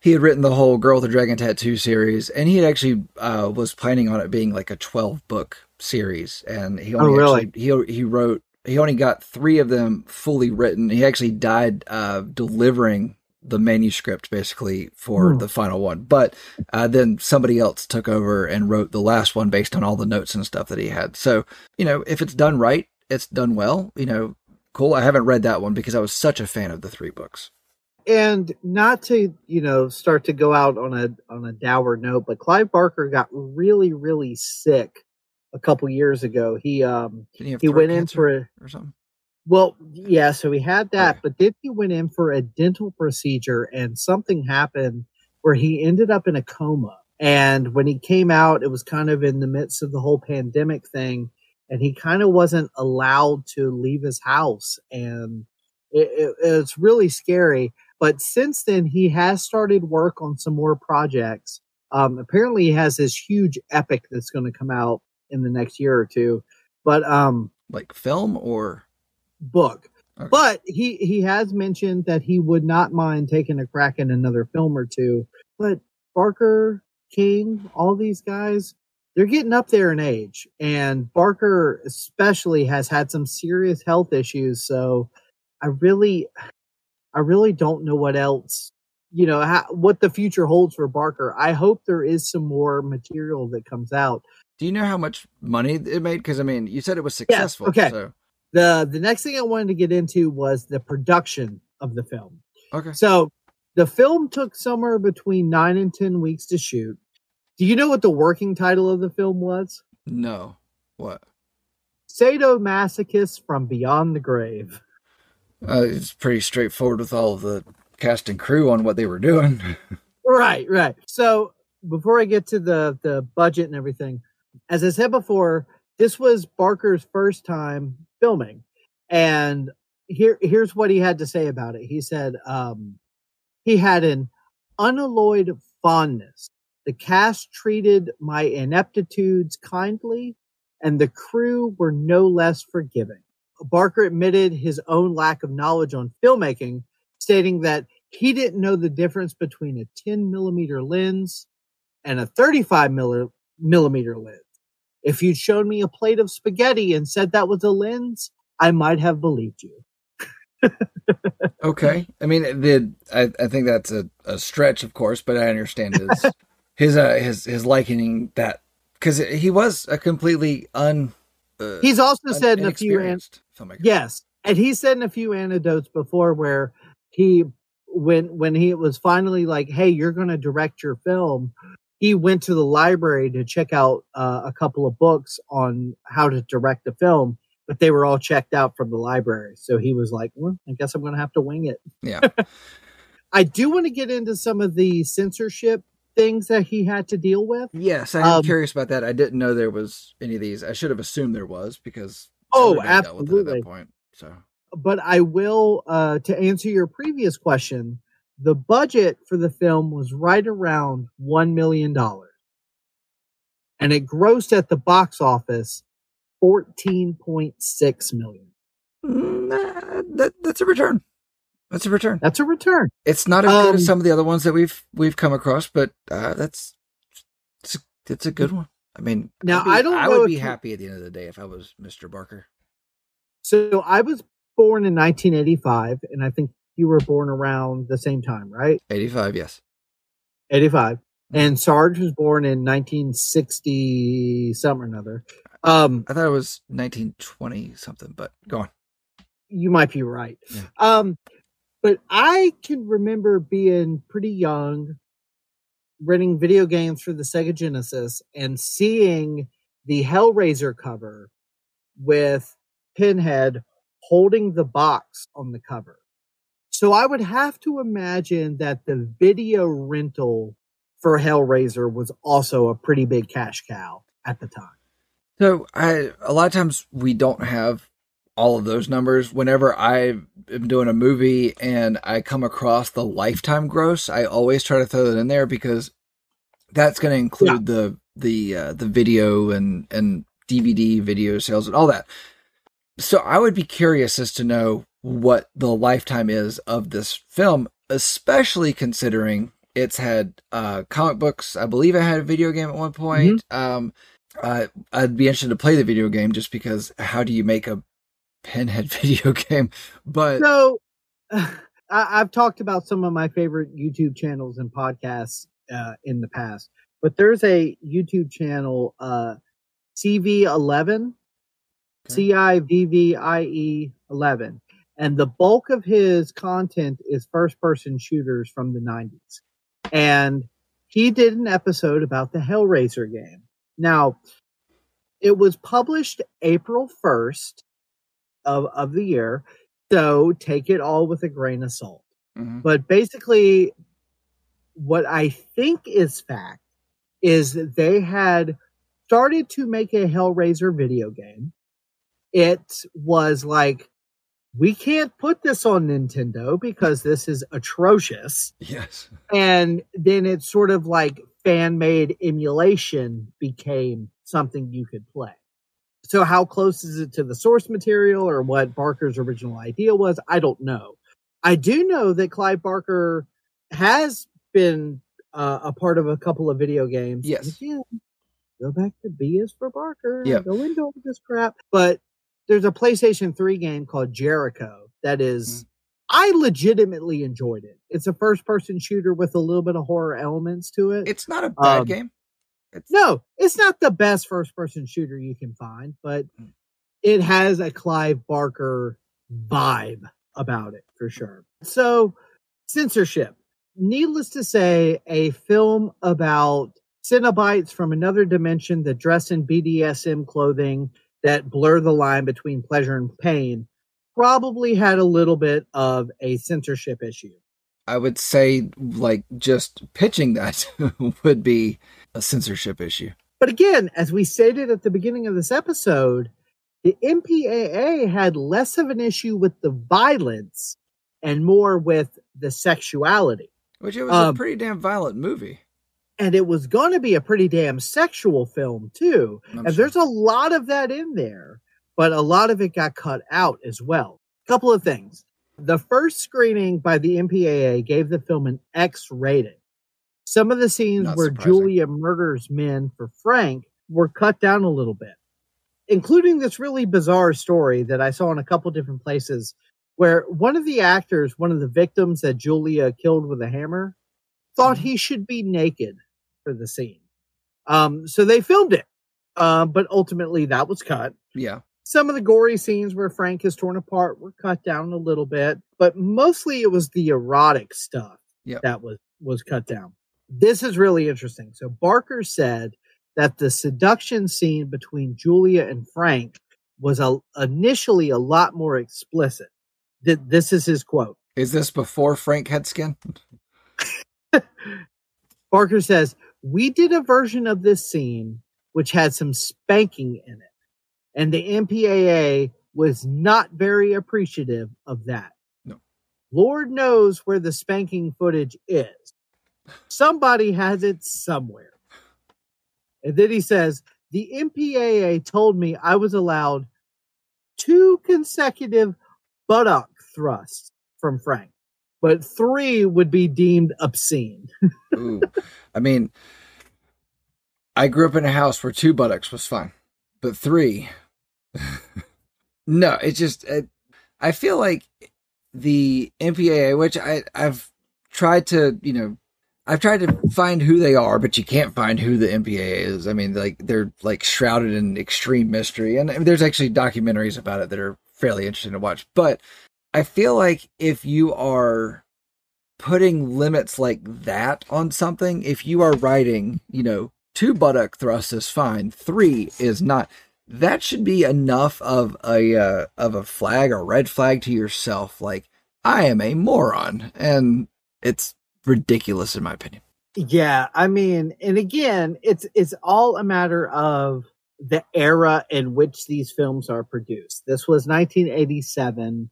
he had written the whole Girl with the Dragon Tattoo series, and he had actually uh, was planning on it being like a twelve book series, and he only Oh, really? actually, he he wrote he only got three of them fully written. He actually died uh, delivering the manuscript basically for Hmm. the final one, but uh, then somebody else took over and wrote the last one based on all the notes and stuff that he had. So you know, if it's done right, it's done well. You know, cool. I haven't read that one because I was such a fan of the three books. and not to you know start to go out on a on a dour note but clive barker got really really sick a couple years ago he um he, he went in for a or something. well yeah so he had that Okay. but then he went in for a dental procedure and something happened where he ended up in a coma and when he came out it was kind of in the midst of the whole pandemic thing and he kind of wasn't allowed to leave his house and it, it, it's really scary but since then he has started work on some more projects um apparently he has this huge epic that's going to come out in the next year or two. But um Like film or? Book. Okay. but he he has mentioned that he would not mind taking a crack in another film or two. But barker king all these guys they're getting up there in age. And barker especially has had some serious health issues. So i really i really don't know what else you know how, what the future holds for barker. I hope there is some more material that comes out do you know how much money it made? Because I mean, you said it was successful. okay. So the the next thing i wanted to get into was the production of the film okay. So the film took somewhere between nine and ten weeks to shoot. Do you know what the working title of the film was? No. What? Sadomasochist from Beyond the Grave. Uh, it's pretty straightforward with all of the cast and crew on what they were doing. [LAUGHS] Right, right. So before I get to the the budget and everything, as I said before, this was Barker's first time filming, and here here's what he had to say about it. He said um, he had an unalloyed fondness. The cast treated my ineptitudes kindly, and the crew were no less forgiving. Barker admitted his own lack of knowledge on filmmaking, stating that he didn't know the difference between a 10 millimeter lens and a 35 millimeter lens. If you'd shown me a plate of spaghetti and said that was a lens, I might have believed you. [LAUGHS] okay. I mean, the I, I think that's a, a stretch, of course, but I understand his [LAUGHS] his uh, his his likening that because he was a completely un. Uh, He's also said in a few an- filmmaker. Yes, and he said in a few anecdotes before where he when when he was finally like, "Hey, you're going to direct your film," he went to the library to check out uh, a couple of books on how to direct a film, but they were all checked out from the library. So he was like, "Well, I guess I'm going to have to wing it." Yeah. [LAUGHS] I do want to get into some of the censorship things that he had to deal with. Yes, I'm Um, curious about that. I didn't know there was any of these. I should have assumed there was because Oh, everybody dealt with it at absolutely. that point. So but I will uh to answer your previous question, the budget for the film was right around 1 million dollars. And it grossed at the box office 14.6 million. Mm, uh, that that's a return. That's a return. That's a return. It's not as good Um, as some of the other ones that we've we've come across, but uh, that's it's a, it's a good one. I mean, Now, be- I don't I would be happy at the end of the day if I was Mr. Barker. So I was born in 1985, and I think you were born around the same time, right? Eighty-five, yes. 85. And Sarge was born in 1960 something or another. Um, I thought it was nineteen twenty something, but go on. you might be right. Yeah. Um, but I can remember being pretty young, renting video games for the Sega Genesis and seeing the Hellraiser cover with Pinhead holding the box on the cover. So I would have to imagine that the video rental for Hellraiser was also a pretty big cash cow at the time. So I a lot of times we don't have all of those numbers. Whenever I am doing a movie and I come across the lifetime gross, I always try to throw that in there because that's going to include the the uh, the video and and DVD video sales and all that. So I would be curious as to know what the lifetime is of this film, especially considering it's had uh, comic books. I believe I had a video game at one point. Um, uh, I'd be interested to play the video game just because how do you make a pinhead [LAUGHS] video game? But So [SIGHS] I, I've talked about some of my favorite YouTube channels and podcasts uh, in the past, but there's a YouTube channel, uh, Civvie 11, Okay. C I V V I E 11. And the bulk of his content is first person shooters from the 90s. And he did an episode about the Hellraiser game. Now, it was published April 1st of, of the year. So take it all with a grain of salt. Mhm. But basically, what I think is fact is that they had started to make a Hellraiser video game. It was like, we can't put this on Nintendo because this is atrocious. yes, And then it's sort of like fan made emulation became something you could play. So, how close is it to the source material or what Barker's original idea was? I don't know. I do know that Clive Barker has been uh, a part of a couple of video games. Yes. Again, go back to B is for Barker. Yeah. Go into all this crap. But there's a PlayStation 3 game called Jericho that is. Mm. I legitimately enjoyed it. It's a first person shooter with a little bit of horror elements to it. it's not a bad Um, game. It's, No, it's not the best first person shooter you can find, but Mm. it has a Clive Barker vibe about it for sure. So, censorship. Needless to say, a film about Cenobites from another dimension that dress in BDSM clothing that blur the line between pleasure and pain probably had a little bit of a censorship issue. I would say like just pitching that [LAUGHS] would be a censorship issue. But again, as we stated at the beginning of this episode, the MPAA had less of an issue with the violence and more with the sexuality. Which it was a Um, pretty damn violent movie. And it was going to be a pretty damn sexual film, too. I'm and sure. there's a lot of that in there, but a lot of it got cut out as well. Couple of things. The first screening by the MPAA gave the film an X rating. Some of the scenes Not where surprising. Julia murders men for Frank were cut down a little bit, including this really bizarre story that I saw in a couple different places where one of the actors, one of the victims that Julia killed with a hammer, thought Mhm. he should be naked for the scene. Um, so they filmed it, uh, but ultimately that was cut. Yeah. Some of the gory scenes where Frank is torn apart were cut down a little bit, but mostly it was the erotic stuff Yep. that was was cut down. This is really interesting. So Barker said that the seduction scene between Julia and Frank was a, initially a lot more explicit. Th- This is his quote. Is this before Frank had skin? [LAUGHS] Barker says, We did a version of this scene which had some spanking in it, and the MPAA was not very appreciative of that. No. Lord knows where the spanking footage is. Somebody has it somewhere. And then he says, The MPAA told me I was allowed two consecutive buttock thrusts from Frank. But three would be deemed obscene. [LAUGHS] Ooh. I mean, I grew up in a house where two buttocks was fine, but three, [LAUGHS] no, it just, it, I feel like the MPAA, which I, I've tried to, you know, I've tried to find who they are, but you can't find who the MPAA is. I mean, like they're like shrouded in extreme mystery, and there's actually documentaries about it that are fairly interesting to watch. But I feel like if you are putting limits like that on something, if you are writing, you know, two buttock thrusts is fine, three is not. That should be enough of a uh, of a flag or red flag to yourself. Like I am a moron, and it's ridiculous in my opinion. Yeah, I mean, and again, it's it's all a matter of the era in which these films are produced. This was 1987.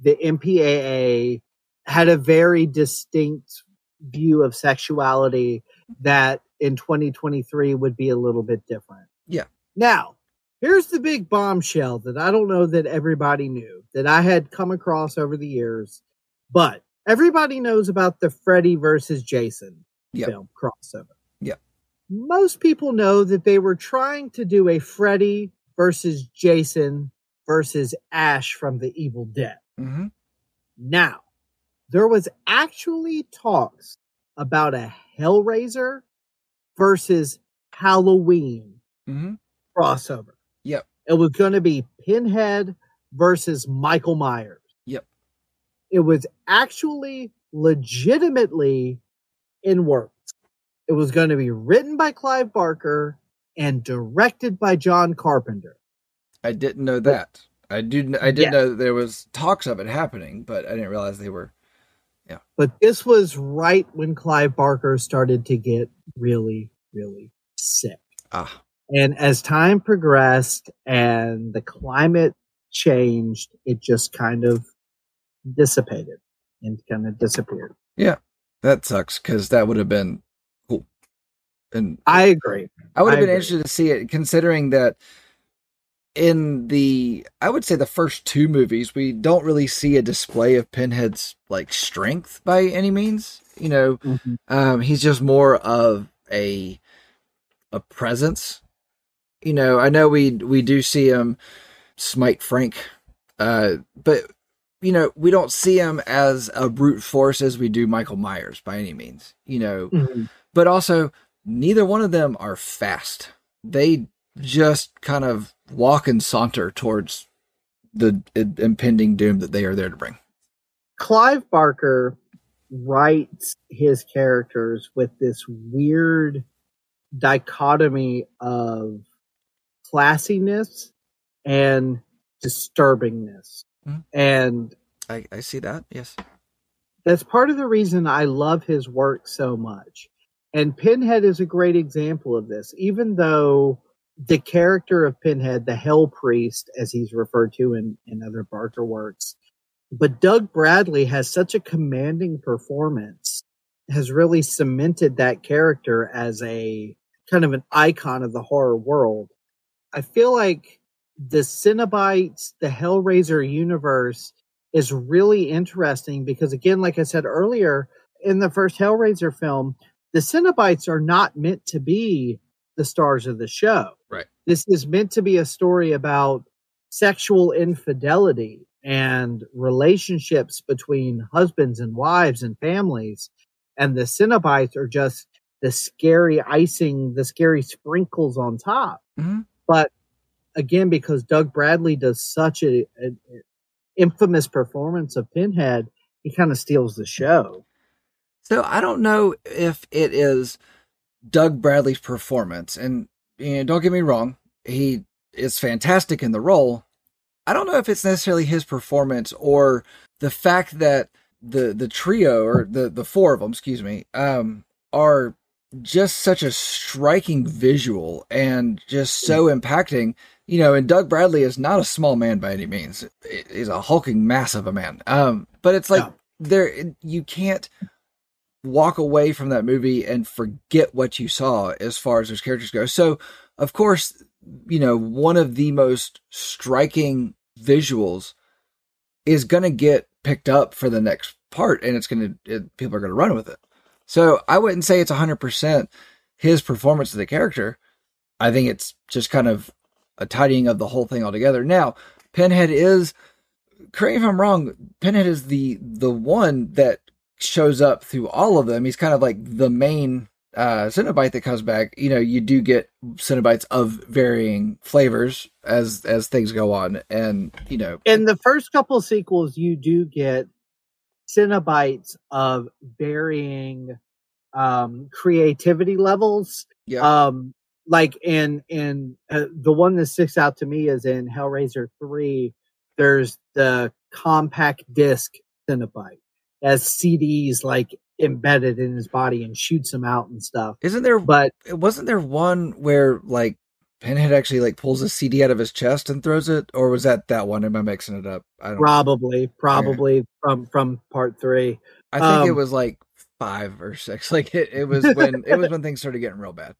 The MPAA had a very distinct view of sexuality that in 2023 would be a little bit different. Yeah. Now, here's the big bombshell that I don't know that everybody knew that I had come across over the years, but everybody knows about the Freddy versus Jason Yep. film crossover. Yeah. Most people know that they were trying to do a Freddy versus Jason versus Ash from the Evil Dead. Mm-hmm. Now, there was actually talks about a Hellraiser versus Halloween Mm-hmm. crossover. Yep. It was going to be Pinhead versus Michael Myers. Yep. It was actually legitimately in works. It was going to be written by Clive Barker and directed by John Carpenter. I didn't know that. I do. I did Yeah. know that there was talks of it happening, but I didn't realize they were. Yeah. But this was right when Clive Barker started to get really, really sick. Ah, And as time progressed and the climate changed, it just kind of dissipated and kind of disappeared. Yeah. That sucks because that would have been cool. And I agree. I would have I been agree. interested to see it, considering that in the I would say the first two movies, we don't really see a display of Pinhead's like strength by any means. You know, um, he's just more of a a presence. You know, I know we we do see him smite Frank, uh, but you know we don't see him as a brute force as we do Michael Myers by any means. You know, Mhm. but also neither one of them are fast. They just kind of walk and saunter towards the impending doom that they are there to bring. Clive Barker writes his characters with this weird dichotomy of classiness and disturbingness. Mhm. And I, I see that. Yes. that's part of the reason I love his work so much. And Pinhead is a great example of this, even though the character of Pinhead, the Hell Priest, as he's referred to in, in other Barker works, but Doug Bradley has such a commanding performance, has really cemented that character as a kind of an icon of the horror world. I feel like the Cenobites, the Hellraiser universe is really interesting because again, like I said earlier, in the first Hellraiser film, the Cenobites are not meant to be the stars of the show. Right. This is meant to be a story about sexual infidelity and relationships between husbands and wives and families. And the Cenobites are just the scary icing, the scary sprinkles on top. Mhm. But again, because Doug Bradley does such a, a, a infamous performance of Pinhead, he kind of steals the show. So I don't know if it is Doug Bradley's performance, and you know, don't get me wrong, he is fantastic in the role. I don't know if it's necessarily his performance or the fact that the the trio or the the four of them, excuse me, um, are just such a striking visual and just so impacting. You know, and Doug Bradley is not a small man by any means. He's a hulking mass of a man. Um, but it's like Yeah. there you can't walk away from that movie and forget what you saw as far as those characters go. So, of course, you know, one of the most striking visuals is going to get picked up for the next part, and it's gonna people are gonna run with it. So I wouldn't say it's hundred percent his performance of the character. I think it's just kind of a tidying of the whole thing altogether. Now, Pinhead is correct if I'm wrong, Pinhead is the the one that shows up through all of them. He's kind of like the main uh Cenobite that comes back. You know, you do get Cenobites of varying flavors as as things go on. And, you know, In the first couple sequels, you do get Cenobites of varying um, creativity levels. yeah. Um, like in in uh, the one that sticks out to me is in Hellraiser three. There's the compact disc Cenobite as CDs like embedded in his body and shoots him out and stuff. Isn't there But wasn't there one where like Pinhead actually like pulls a CD out of his chest and throws it, or was that that one? Am I mixing it up? I don't. probably, probably from from part three. I think it um, was like five or six. [LAUGHS] Like it, it was when it was when things started getting real bad.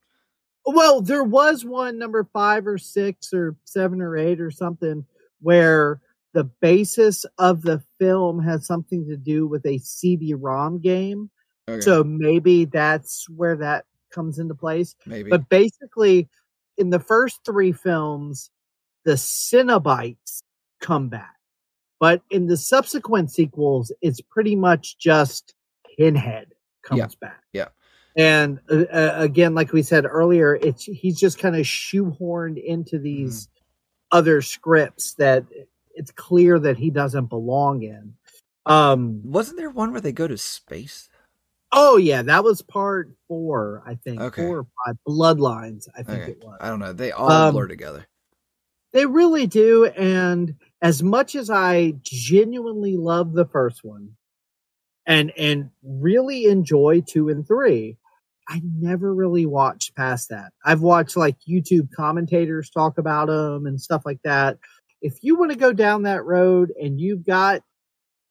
Well, there was one number five or six or seven or eight or something where the basis of the film has something to do with a CD-ROM game. Okay, So maybe that's where that comes into place. maybe. But basically, in the first three films, the Cenobites come back. But in the subsequent sequels, it's pretty much just Pinhead comes Yeah, back. yeah. And uh, uh, again, like we said earlier, it's he's just kind of shoehorned into these other scripts that it's clear that he doesn't belong in. Um, Wasn't there one where they go to space? oh yeah, that was part four, I think. Okay. Four or five. Bloodlines, I think Okay. it was. I don't know. They all Um, blur together. They really do. And as much as I genuinely love the first one and and really enjoy two and three, I never really watched past that. I've watched like YouTube commentators talk about them and stuff like that. If you want to go down that road and you've got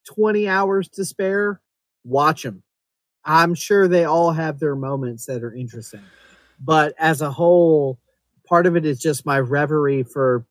20 hours to spare, watch them. I'm sure they all have their moments that are interesting. But as a whole, part of it is just my reverie for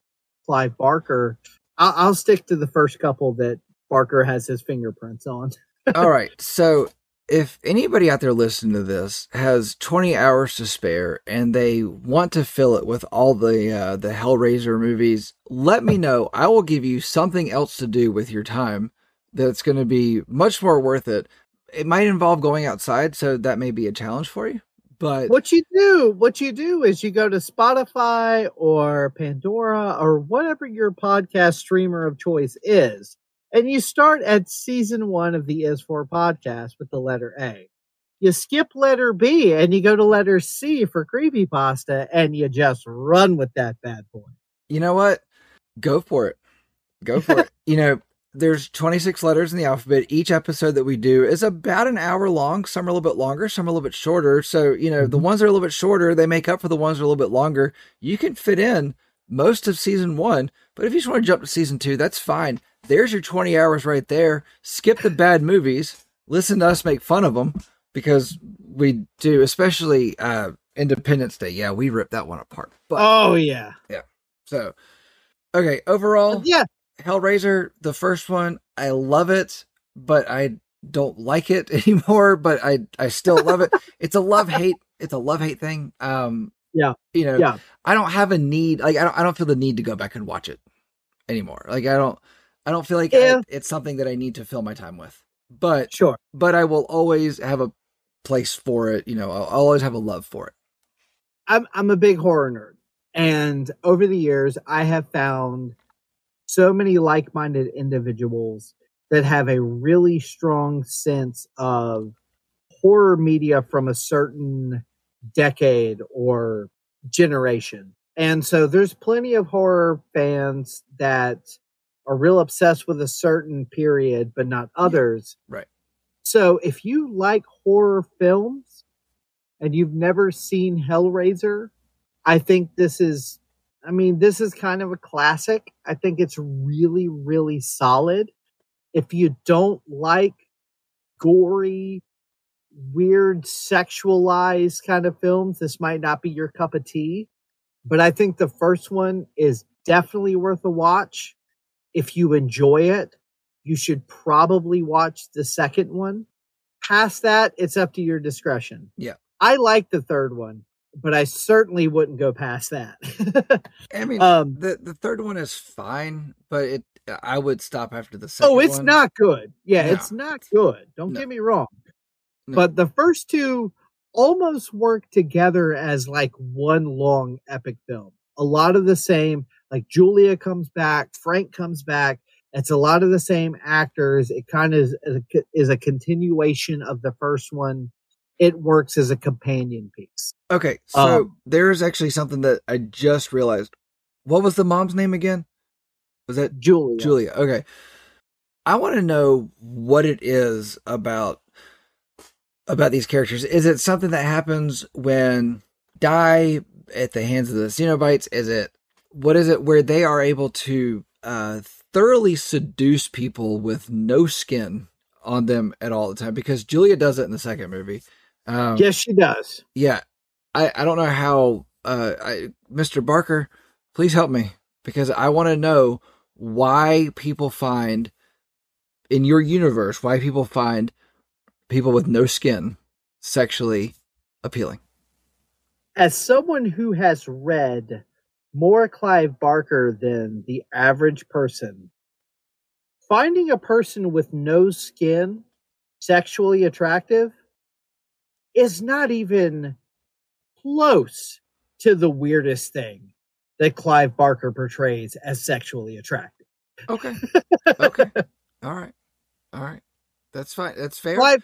Clive Barker. I'll, I'll stick to the first couple that Barker has his fingerprints on. [LAUGHS] all right. So if anybody out there listening to this has 20 hours to spare and they want to fill it with all the uh, the Hellraiser movies, let me know. I will give you something else to do with your time that's going to be much more worth it. It might involve going outside, so that may be a challenge for you. But What you do, what you do is you go to Spotify or Pandora or whatever your podcast streamer of choice is, and you start at season one of the Is For podcast with the letter A. You skip letter B and you go to letter C for creepypasta and you just run with that bad boy. you know what? Go for it. Go for it. [LAUGHS] You know, there's 26 letters in the alphabet. Each episode that we do is about an hour long. Some are a little bit longer, some are a little bit shorter. So, you know, the mm-hmm. ones that are a little bit shorter, they make up for the ones that are a little bit longer. You can fit in most of season one, but if you just want to jump to season two, that's fine. There's your 20 hours right there. Skip the bad movies. Listen to us make fun of them because we do, especially uh, Independence Day. Yeah, we ripped that one apart. But Oh yeah. Yeah. So, okay, overall, Yeah. Hellraiser, the first one, I love it, but I don't like it [LAUGHS] anymore. But I, I still love it. it's a love hate. It's a love hate thing. Um, Yeah. you know, Yeah. I don't have a need. Like, I don't, I don't feel the need to go back and watch it anymore. Like, I don't, I don't feel like I- it's something that I need to fill my time with. But, Sure. but I will always have a place for it. You know, I'll, I'll always have a love for it. I'm I'm a big horror nerd, and over the years, I have found so many like-minded individuals that have a really strong sense of horror media from a certain decade or generation. And so there's plenty of horror fans that are real obsessed with a certain period, but not others. right. So if you like horror films and you've never seen Hellraiser, I think this is, I mean, this is kind of a classic. I think it's really, really solid. If you don't like gory, weird, sexualized kind of films, this might not be your cup of tea. But I think the first one is definitely worth a watch if you enjoy it. you should probably watch the second one. Past that, it's up to your discretion. Yeah. I like the third one, but I certainly wouldn't go past that. [LAUGHS] I mean, um, the the third one is fine, but it I would stop after the second. oh, it's one. not good. Yeah, No. it's not good. Don't No. get me wrong. No. But the first two almost work together as like one long epic film. A lot of the same, like Julia comes back, Frank comes back. It's a lot of the same actors. It kind of is a, is a continuation of the first one. It works as a companion piece. Okay, so Um, there's actually something that I just realized. What was the mom's name again? Was that Julia. Julia? Okay. I want to know what it is about about these characters. Is it something that happens when die at the hands of the Cenobites? Is it what is it where they are able to uh, thoroughly seduce people with no skin on them at all the time? Because Julia does it in the second movie. Um, Yes, she does. yeah i i don't know how uh I, mr barker please help me because i want to know why people find in your universe why people find people with no skin sexually appealing. As someone who has read more Clive Barker than the average person, finding a person with no skin sexually attractive is not even close to the weirdest thing that Clive Barker portrays as sexually attractive. okay. [LAUGHS] Okay. All right. All right that's fine that's fair Clive,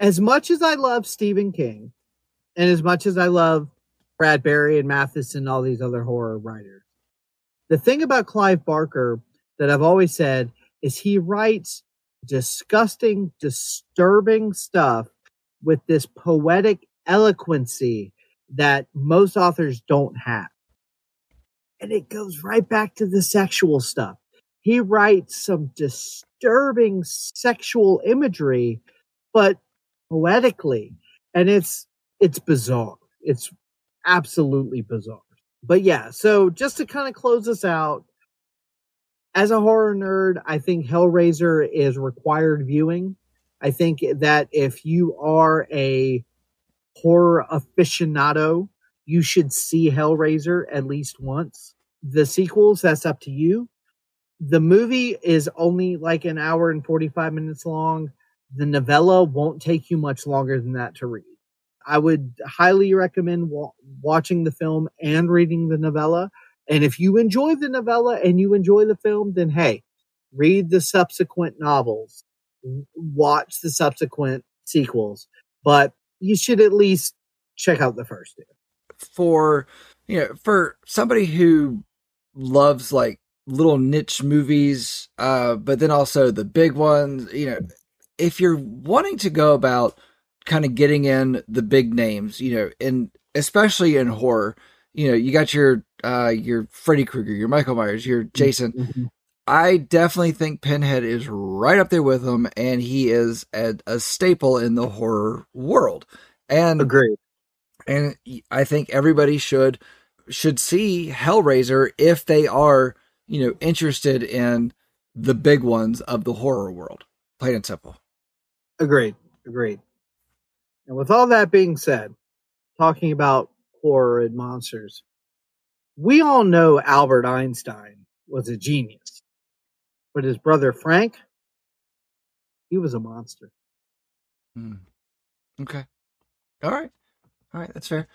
as much as I love Stephen King, and as much as I love Bradbury and Mathis and all these other horror writers, the thing about Clive Barker that I've always said is he writes disgusting, disturbing stuff with this poetic eloquency that most authors don't have. And it goes right back to the sexual stuff. He writes some disturbing sexual imagery, but poetically. And it's it's bizarre. It's absolutely bizarre. But yeah, so just to kind of close this out, as a horror nerd, I think Hellraiser is required viewing. I think that if you are a horror aficionado, you should see Hellraiser at least once. The sequels, that's up to you. The movie is only like an hour and 45 minutes long. The novella won't take you much longer than that to read. I would highly recommend wa- watching the film and reading the novella. And if you enjoy the novella and you enjoy the film, then hey, read the subsequent novels, watch the subsequent sequels, but you should at least check out the first two. for you know for somebody who loves like little niche movies uh but then also the big ones you know if you're wanting to go about kind of getting in the big names you know and especially in horror you know you got your uh your freddy krueger your michael myers your jason I definitely think Pinhead is right up there with him, and he is a, a staple in the horror world. And Agreed. and I think everybody should should see Hellraiser if they are you know interested in the big ones of the horror world. Plain and simple. Agreed. Agreed. And with all that being said, talking about horror and monsters, we all know Albert Einstein was a genius, but his brother Frank, he was a monster. Hmm. Okay. All right. All right. That's fair.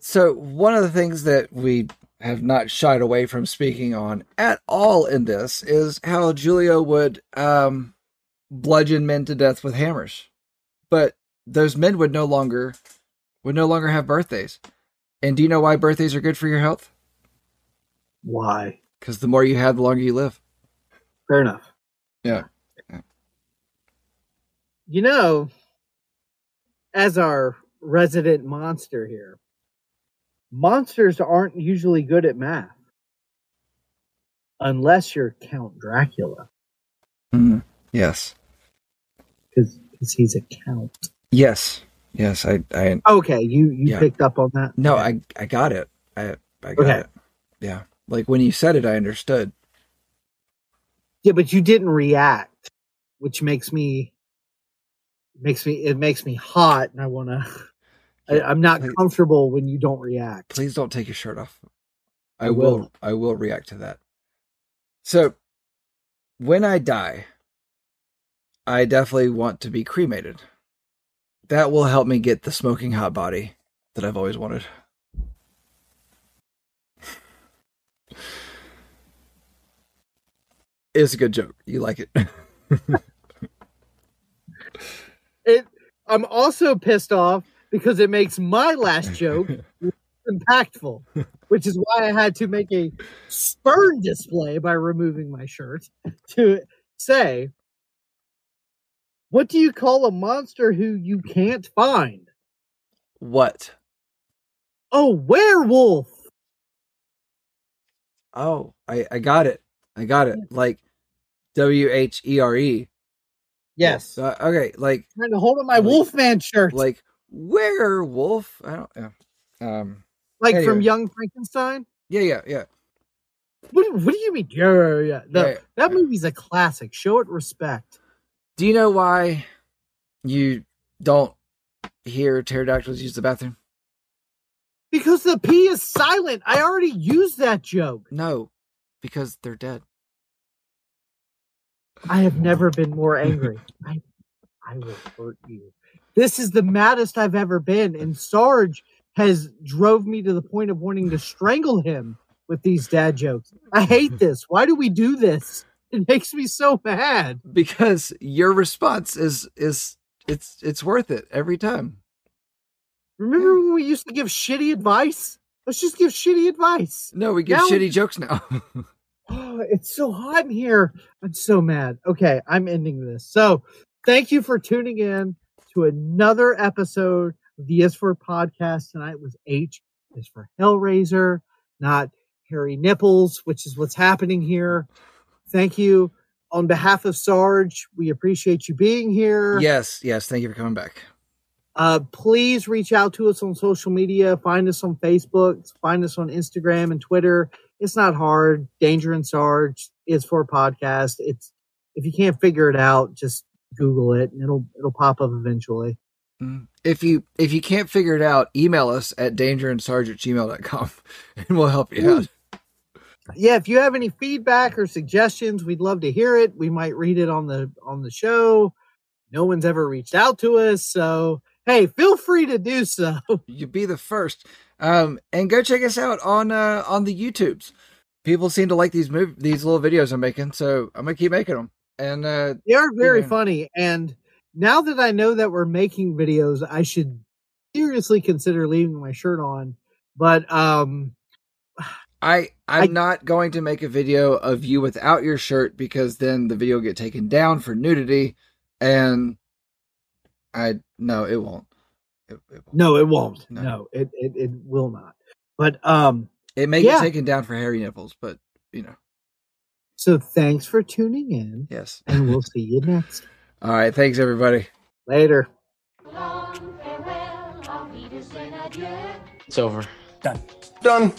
So, one of the things that we have not shied away from speaking on at all in this is how Julia would um, bludgeon men to death with hammers. But those men would no longer would no longer have birthdays. And do you know why birthdays are good for your health? Why? Because the more you have, the longer you live. Fair enough. Yeah. You know, as our resident monster here, monsters aren't usually good at math. Unless you're Count Dracula, Mm. Yes. because he's a count. Yes. Yes. I. I. Okay, you you Yeah. picked up on that. No. Okay. I. I got it. I. I got Okay. it. Yeah. Like when you said it, I understood. Yeah, but you didn't react, which makes me makes me it makes me hot, and I want to. [LAUGHS] I'm not Please- comfortable when you don't react. Please don't take your shirt off. I, I will. will. I will react to that. So, when I die, I definitely want to be cremated. That will help me get the smoking hot body that I've always wanted. It's a good joke. You like it. [LAUGHS] It. I'm also pissed off because it makes my last joke [LAUGHS] impactful, which is why I had to make a spurn display by removing my shirt to say, "What do you call a monster who you can't find?" what? Oh, werewolf. Oh, I, I got it. I got it. Like W H E R E. Yes, Uh, okay, like trying to hold up my like- Wolfman shirt, like werewolf. I don't. Yeah. Um. like from. Young Frankenstein. Yeah. Yeah. Yeah. What, do- what do you mean? Yeah, yeah, yeah. No, Yeah, that movie's a classic. Show it respect. Do you know why you don't hear pterodactyls use the bathroom? Because the P is silent. I already used that joke. No, because they're dead. I have never been more angry. [LAUGHS] I, I will hurt you. This is the maddest I've ever been, and Sarge has drove me to the point of wanting to strangle him with these dad jokes. I hate this. Why do we do this? It makes me so mad. Because your response is is it's it's worth it every time. Remember when we used to give shitty advice? Let's just give shitty advice. No, we give Now- shitty jokes now. [LAUGHS] Oh, it's so hot in here. I'm so mad. Okay, I'm ending this. So, thank you for tuning in to another episode of the Is for podcast. Tonight was H is for Hellraiser, not Harry Nipples, which is what's happening here. Thank you. On behalf of Sarge, we appreciate you being here. yes, yes. Thank you for coming back. Uh, please reach out to us on social media. Find us on Facebook. Find us on Instagram and Twitter. It's not hard. Danger and Sarge is for podcast. It's if you can't figure it out, just Google it it'll it'll pop up eventually. Mm. If you if you can't figure it out, email us at dangerandsarge at gmail.com [LAUGHS] and we'll help you out. Yeah, if you have any feedback or suggestions, we'd love to hear it. We might read it on the on the show. No one's ever reached out to us, so hey, feel free to do so. [LAUGHS] You be the first. Um, and go check us out on uh on the YouTubes. People seem to like these move these little videos I'm making, so I'm gonna keep making them. And uh, They are very Yeah. funny. And now that I know that we're making videos, I should seriously consider leaving my shirt on. But um I I'm I- not going to make a video of you without your shirt because then the video will get taken down for nudity, and I no, it won't. It, it won't. no, it won't. No. No, it, it it will not. But um It may Yeah. get taken down for hairy nipples, but you know, so thanks for tuning in yes. and we'll see you next. [LAUGHS] All right, thanks everybody. Later. It's over. Done. Done.